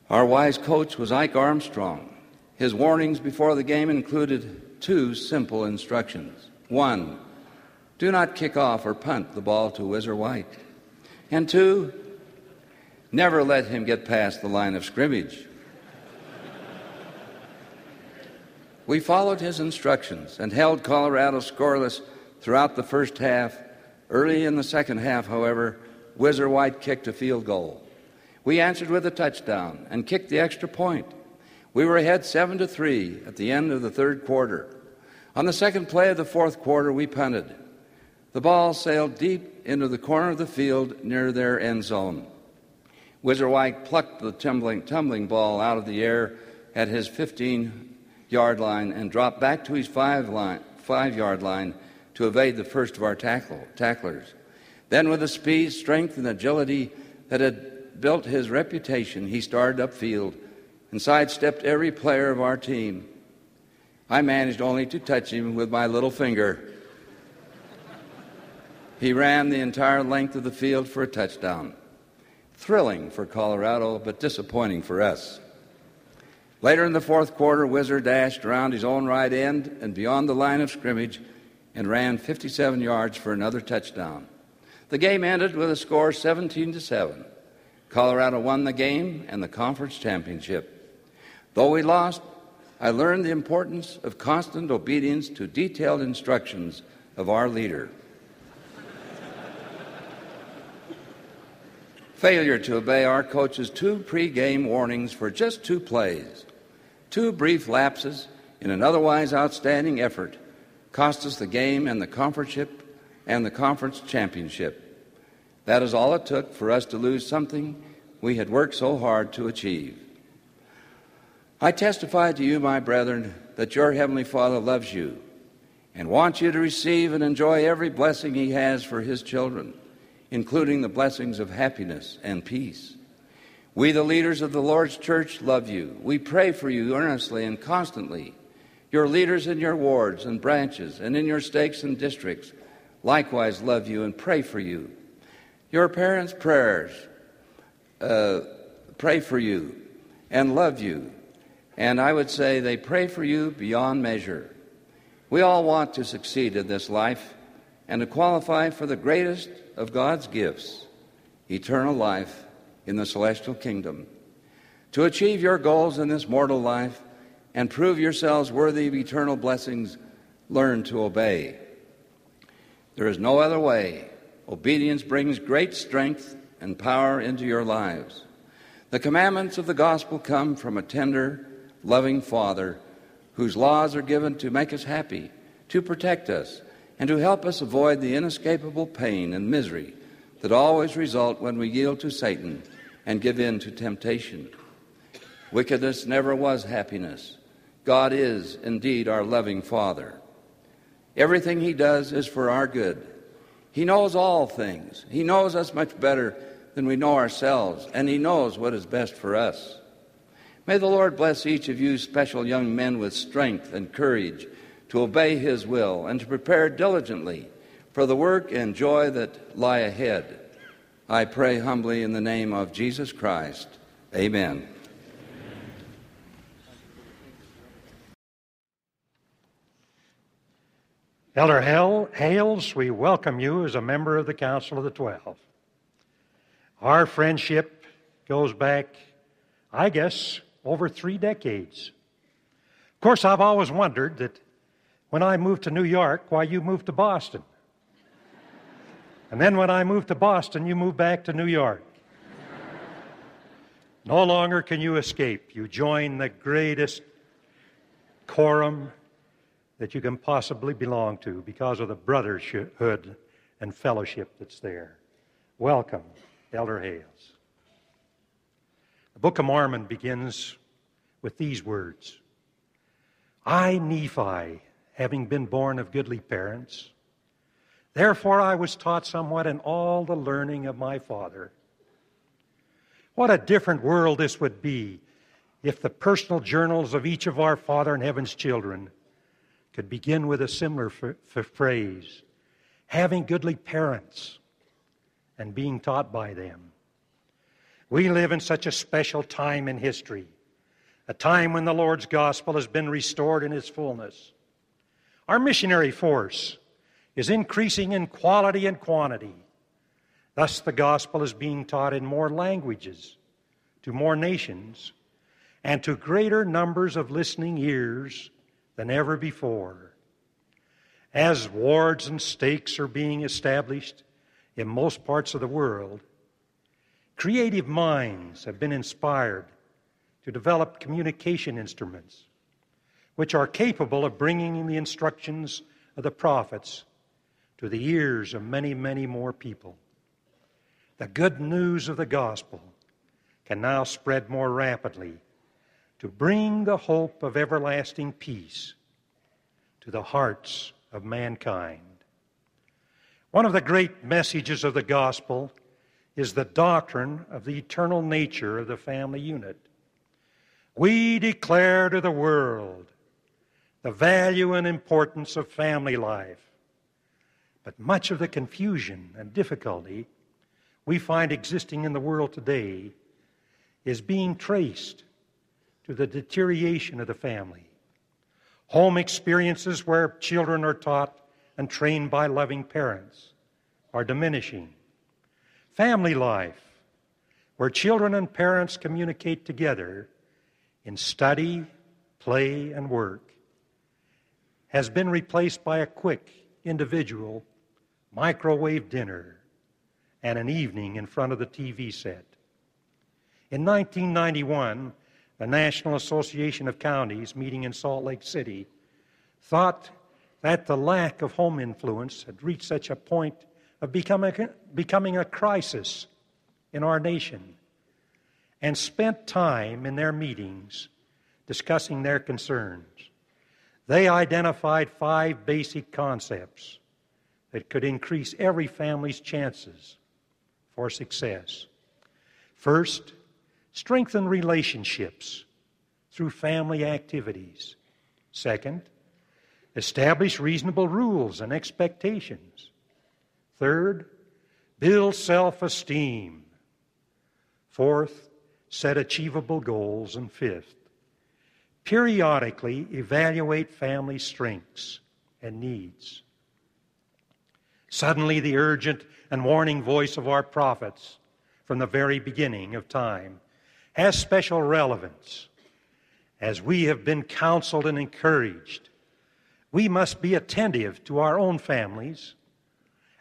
Our wise coach was Ike Armstrong. His warnings before the game included two simple instructions. One, do not kick off or punt the ball to Whizzer White. And two, never let him get past the line of scrimmage. We followed his instructions and held Colorado scoreless throughout the first half. Early in the second half, however, Whizzer White kicked a field goal. We answered with a touchdown and kicked the extra point. We were ahead 7 to 3 at the end of the third quarter. On the second play of the fourth quarter, we punted. The ball sailed deep into the corner of the field near their end zone. Whizzer White plucked the tumbling, tumbling ball out of the air at his 15 yard line and dropped back to his five, line, five yard line to evade the first of our tackle, tacklers. Then, with the speed, strength, and agility that had built his reputation, he started upfield and sidestepped every player of our team. I managed only to touch him with my little finger. He ran the entire length of the field for a touchdown. Thrilling for Colorado, but disappointing for us. Later in the fourth quarter, Whizzer dashed around his own right end and beyond the line of scrimmage and ran 57 yards for another touchdown. The game ended with a score 17 to 7. Colorado won the game and the conference championship. Though we lost, I learned the importance of constant obedience to detailed instructions of our leader. Failure to obey our coach's two pre-game warnings for just two plays, two brief lapses in an otherwise outstanding effort, cost us the game and the conference and the conference championship. That is all it took for us to lose something we had worked so hard to achieve. I testify to you, my brethren, that your Heavenly Father loves you and wants you to receive and enjoy every blessing He has for His children including the blessings of happiness and peace. We, the leaders of the Lord's church, love you. We pray for you earnestly and constantly. Your leaders in your wards and branches and in your stakes and districts likewise love you and pray for you. Your parents' prayers uh, pray for you and love you. And I would say they pray for you beyond measure. We all want to succeed in this life and to qualify for the greatest of God's gifts, eternal life in the celestial kingdom. To achieve your goals in this mortal life and prove yourselves worthy of eternal blessings, learn to obey. There is no other way. Obedience brings great strength and power into your lives. The commandments of the gospel come from a tender, loving Father whose laws are given to make us happy, to protect us, and to help us avoid the inescapable pain and misery that always result when we yield to Satan and give in to temptation. Wickedness never was happiness. God is indeed our loving Father. Everything He does is for our good. He knows all things. He knows us much better than we know ourselves, and He knows what is best for us. May the Lord bless each of you special young men with strength and courage to obey His will and to prepare diligently for the work and joy that lie ahead. I pray humbly in the name of Jesus Christ. Amen. Elder Hale, Hales, we welcome you as a member of the Council of the Twelve. Our friendship goes back, I guess, over three decades. Of course, I've always wondered that when I moved to New York, why, you moved to Boston. And then when I moved to Boston, you moved back to New York. No longer can you escape. You join the greatest quorum that you can possibly belong to because of the brotherhood and fellowship that's there. Welcome, Elder Hales. The Book of Mormon begins with these words I, Nephi, having been born of goodly parents. Therefore, I was taught somewhat in all the learning of my father. What a different world this would be if the personal journals of each of our Father in heaven's children could begin with a similar f- f- phrase having goodly parents. and being taught by them. We live in such a special time in history, a time when the Lord's gospel has been restored in its fullness. Our missionary force is increasing in quality and quantity. Thus, the gospel is being taught in more languages, to more nations, and to greater numbers of listening ears than ever before. As wards and stakes are being established in most parts of the world, creative minds have been inspired to develop communication instruments which are capable of bringing the instructions of the prophets to the ears of many, many more people. The good news of the gospel can now spread more rapidly to bring the hope of everlasting peace to the hearts of mankind. One of the great messages of the gospel is the doctrine of the eternal nature of the family unit. We declare to the world the value and importance of family life. But much of the confusion and difficulty we find existing in the world today is being traced to the deterioration of the family. Home experiences where children are taught and trained by loving parents are diminishing. Family life, where children and parents communicate together in study, play, and work, has been replaced by a quick, individual, microwave dinner and an evening in front of the TV set. In 1991, the National Association of Counties, meeting in Salt Lake City, thought that the lack of home influence had reached such a point of becoming, becoming a crisis in our nation and spent time in their meetings discussing their concerns. They identified five basic concepts that could increase every family's chances for success. First, strengthen relationships through family activities. Second, establish reasonable rules and expectations. Third, build self esteem. Fourth, set achievable goals. And fifth, periodically evaluate family strengths and needs. Suddenly, the urgent and warning voice of our prophets from the very beginning of time has special relevance. As we have been counseled and encouraged, we must be attentive to our own families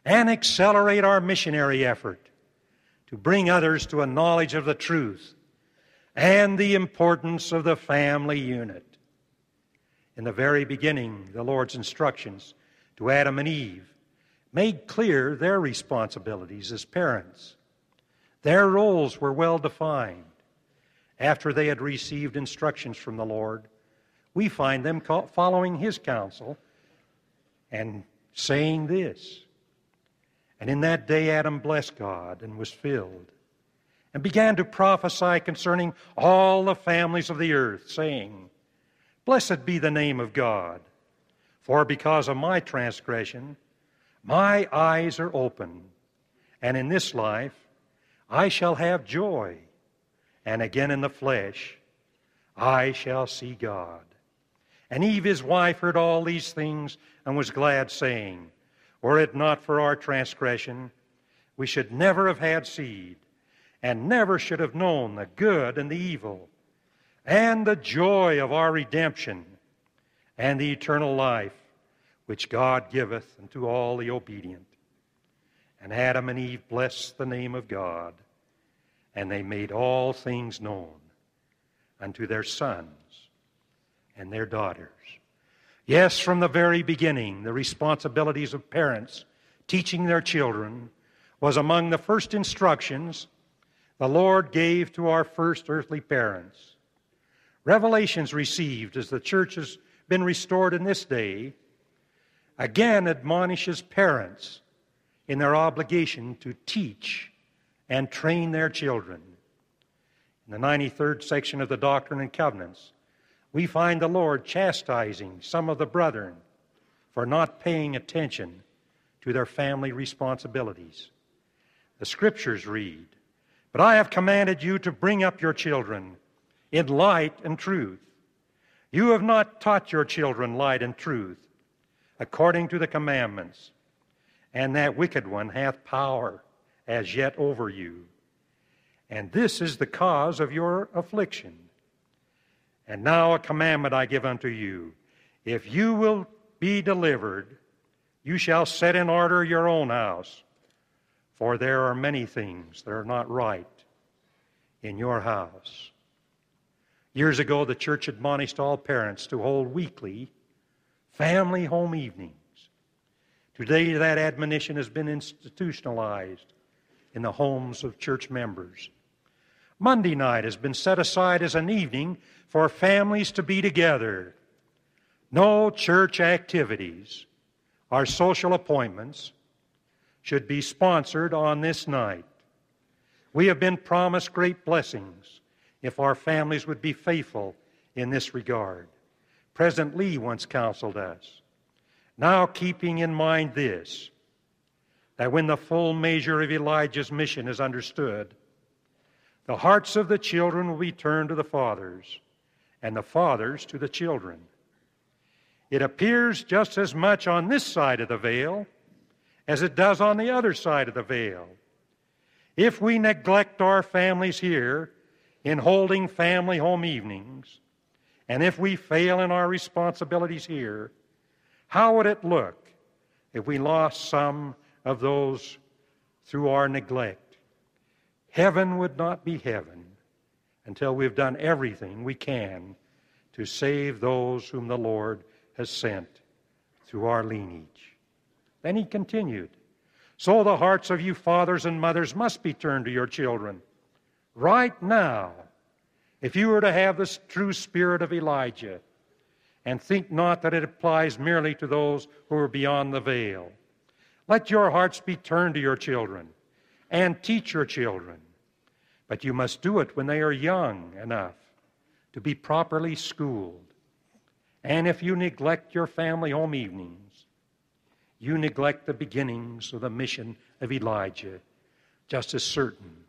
and accelerate our missionary effort to bring others to a knowledge of the truth and the importance of the family unit. In the very beginning, the Lord's instructions to Adam and Eve made clear their responsibilities as parents. Their roles were well defined. After they had received instructions from the Lord, we find them following His counsel and saying this. And in that day, Adam blessed God and was filled, and began to prophesy concerning all the families of the earth, saying, Blessed be the name of God, for because of my transgression, my eyes are open, and in this life I shall have joy, and again in the flesh I shall see God. And Eve, his wife, heard all these things and was glad, saying, Were it not for our transgression, we should never have had seed, and never should have known the good and the evil, and the joy of our redemption, and the eternal life which God giveth unto all the obedient. And Adam and Eve blessed the name of God, and they made all things known unto their sons and their daughters. Yes, from the very beginning, the responsibilities of parents teaching their children was among the first instructions the Lord gave to our first earthly parents. Revelations received as the church has been restored in this day again admonishes parents in their obligation to teach and train their children. In the 93rd section of the Doctrine and Covenants, we find the Lord chastising some of the brethren for not paying attention to their family responsibilities. The scriptures read, But I have commanded you to bring up your children in light and truth. You have not taught your children light and truth, according to the commandments, and that wicked one hath power as yet over you. And this is the cause of your affliction. And now a commandment I give unto you if you will be delivered, you shall set in order your own house, for there are many things that are not right in your house. Years ago, the church admonished all parents to hold weekly family home evenings. Today, that admonition has been institutionalized in the homes of church members. Monday night has been set aside as an evening for families to be together. No church activities or social appointments should be sponsored on this night. We have been promised great blessings if our families would be faithful in this regard. President Lee once counseled us. Now, keeping in mind this, that when the full measure of Elijah's mission is understood, the hearts of the children will be turned to the fathers, and the fathers to the children. It appears just as much on this side of the veil as it does on the other side of the veil. If we neglect our families here in holding family home evenings, and if we fail in our responsibilities here, how would it look if we lost some of those through our neglect? Heaven would not be heaven until we've done everything we can to save those whom the Lord has sent through our lineage. Then he continued So the hearts of you fathers and mothers must be turned to your children right now if you were to have the true spirit of Elijah, and think not that it applies merely to those who are beyond the veil. Let your hearts be turned to your children and teach your children. But you must do it when they are young enough to be properly schooled. And if you neglect your family home evenings, you neglect the beginnings of the mission of Elijah, just as certain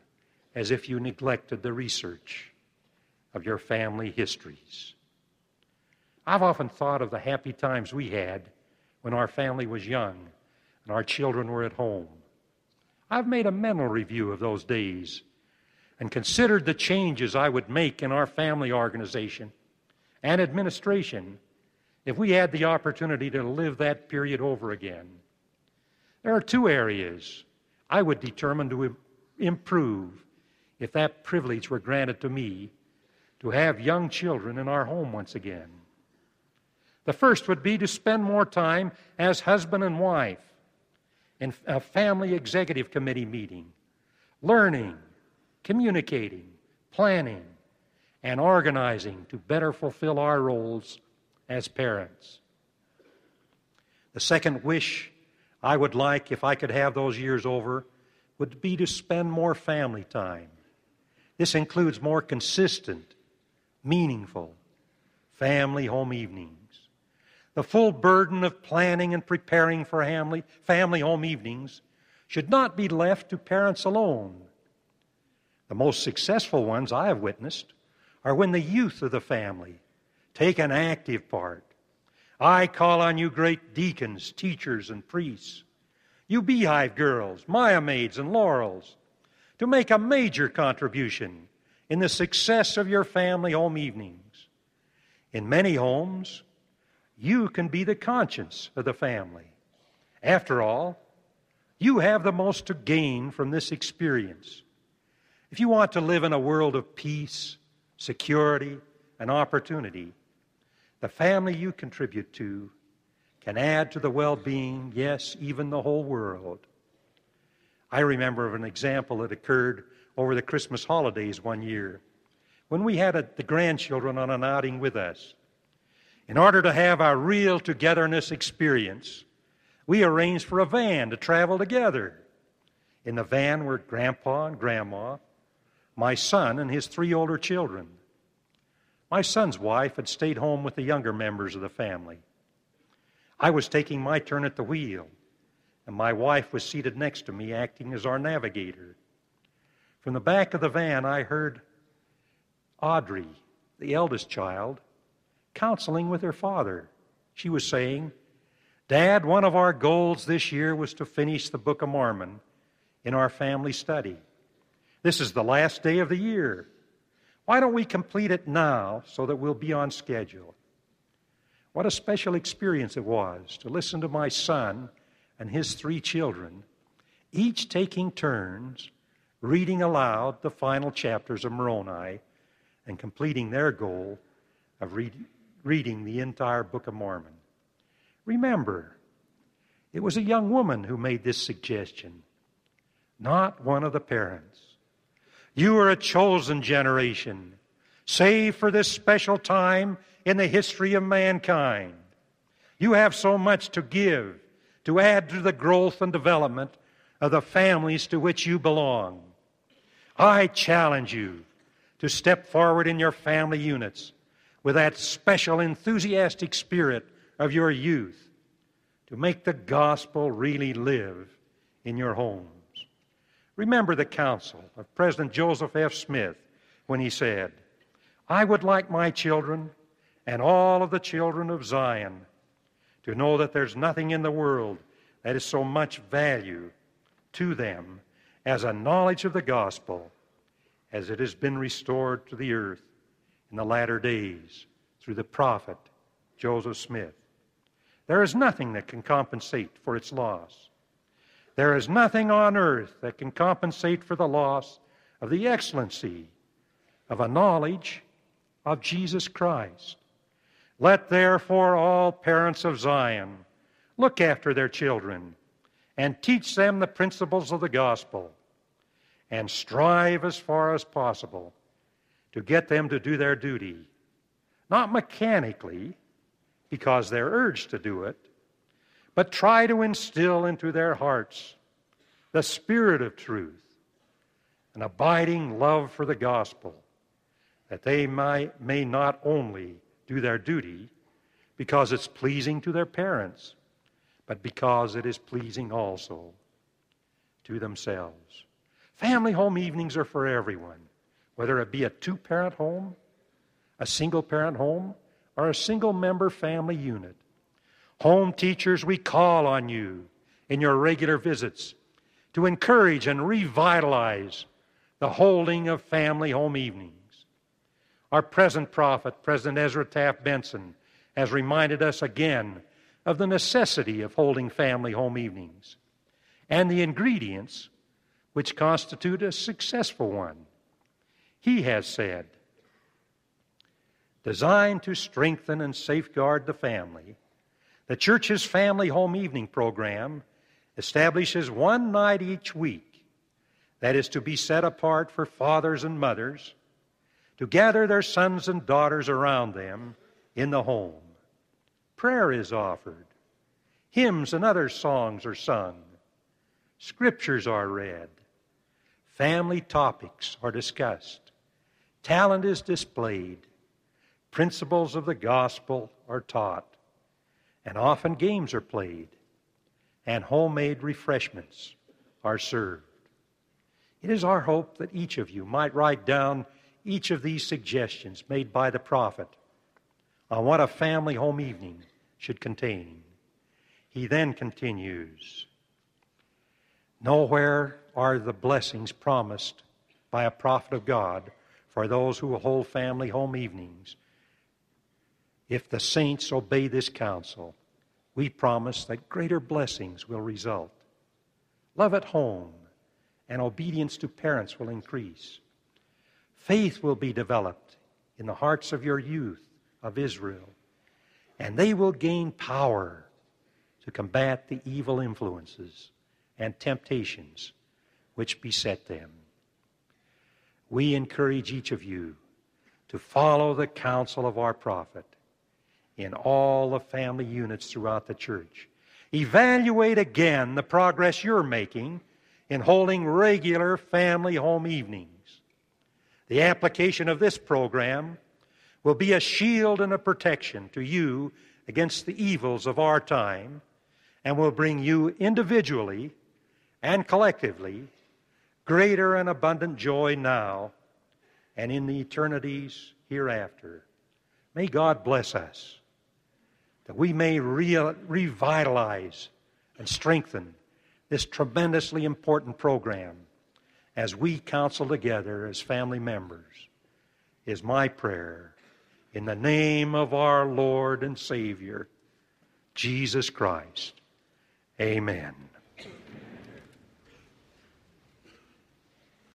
as if you neglected the research of your family histories. I've often thought of the happy times we had when our family was young and our children were at home. I've made a mental review of those days and considered the changes I would make in our family organization and administration if we had the opportunity to live that period over again. There are two areas I would determine to improve if that privilege were granted to me to have young children in our home once again. The first would be to spend more time as husband and wife in a family executive committee meeting, learning, communicating, planning, and organizing to better fulfill our roles as parents. The second wish I would like, if I could have those years over, would be to spend more family time. This includes more consistent meaningful family home evenings. The full burden of planning and preparing for family, home evenings should not be left to parents alone. The most successful ones I have witnessed are when the youth of the family take an active part. I call on you, great deacons, teachers, and priests, you beehive girls, Mia maids, and laurels, to make a major contribution in the success of your family home evenings. In many homes, you can be the conscience of the family. After all, you have the most to gain from this experience. If you want to live in a world of peace, security, and opportunity, the family you contribute to can add to the well being, yes, even the whole world. I remember of an example that occurred over the Christmas holidays one year when we had a, the grandchildren on an outing with us. In order to have our real togetherness experience, we arranged for a van to travel together. In the van were Grandpa and Grandma, my son, and his three older children. My son's wife had stayed home with the younger members of the family. I was taking my turn at the wheel, and my wife was seated next to me, acting as our navigator. From the back of the van, I heard Audrey, the eldest child, counseling with her father. She was saying, Dad, one of our goals this year was to finish the Book of Mormon in our family study. This is the last day of the year. Why don't we complete it now so that we'll be on schedule? What a special experience it was to listen to my son and his three children, each taking turns reading aloud the final chapters of Moroni and completing their goal of read, reading the entire Book of Mormon. Remember, it was a young woman who made this suggestion, not one of the parents. You are a chosen generation, saved for this special time in the history of mankind. You have so much to give, to add to the growth and development of the families to which you belong. I challenge you to step forward in your family units with that special enthusiastic spirit of your youth to make the gospel really live in your homes. Remember the counsel of President Joseph F. Smith when he said, I would like my children and all of the children of Zion to know that there's nothing in the world that is so much value to them as a knowledge of the gospel as it has been restored to the earth in the latter days through the prophet Joseph Smith. There is nothing that can compensate for its loss. There is nothing on earth that can compensate for the loss of the excellency of a knowledge of Jesus Christ. Let therefore all parents of Zion look after their children and teach them the principles of the gospel and strive as far as possible to get them to do their duty, not mechanically, because they're urged to do it, but try to instill into their hearts the spirit of truth, an abiding love for the gospel, that they might, may not only do their duty because it's pleasing to their parents, but because it is pleasing also to themselves. Family home evenings are for everyone, whether it be a two parent home, a single parent home, or a single member family unit. Home teachers, we call on you in your regular visits to encourage and revitalize the holding of family home evenings. Our present prophet, President Ezra Taft Benson, has reminded us again of the necessity of holding family home evenings and the ingredients which constitute a successful one. He has said, designed to strengthen and safeguard the family, the church's family home evening program establishes one night each week that is to be set apart for fathers and mothers to gather their sons and daughters around them in the home. Prayer is offered, hymns and other songs are sung, scriptures are read, family topics are discussed, talent is displayed. Principles of the gospel are taught, and often games are played, and homemade refreshments are served. It is our hope that each of you might write down each of these suggestions made by the prophet. On what a family home evening should contain. He then continues Nowhere are the blessings promised by a prophet of God for those who will hold family home evenings if the saints obey this counsel, we promise that greater blessings will result. Love at home and obedience to parents will increase. Faith will be developed in the hearts of your youth of Israel, and they will gain power to combat the evil influences and temptations which beset them. We encourage each of you to follow the counsel of our prophet in all the family units throughout the church. Evaluate again the progress you're making in holding regular family home evenings. The application of this program will be a shield and a protection to you against the evils of our time and will bring you individually and collectively greater and abundant joy now and in the eternities hereafter. May God bless us that we may re- revitalize and strengthen this tremendously important program as we counsel together as family members, is my prayer in the name of our Lord and Savior, Jesus Christ. Amen.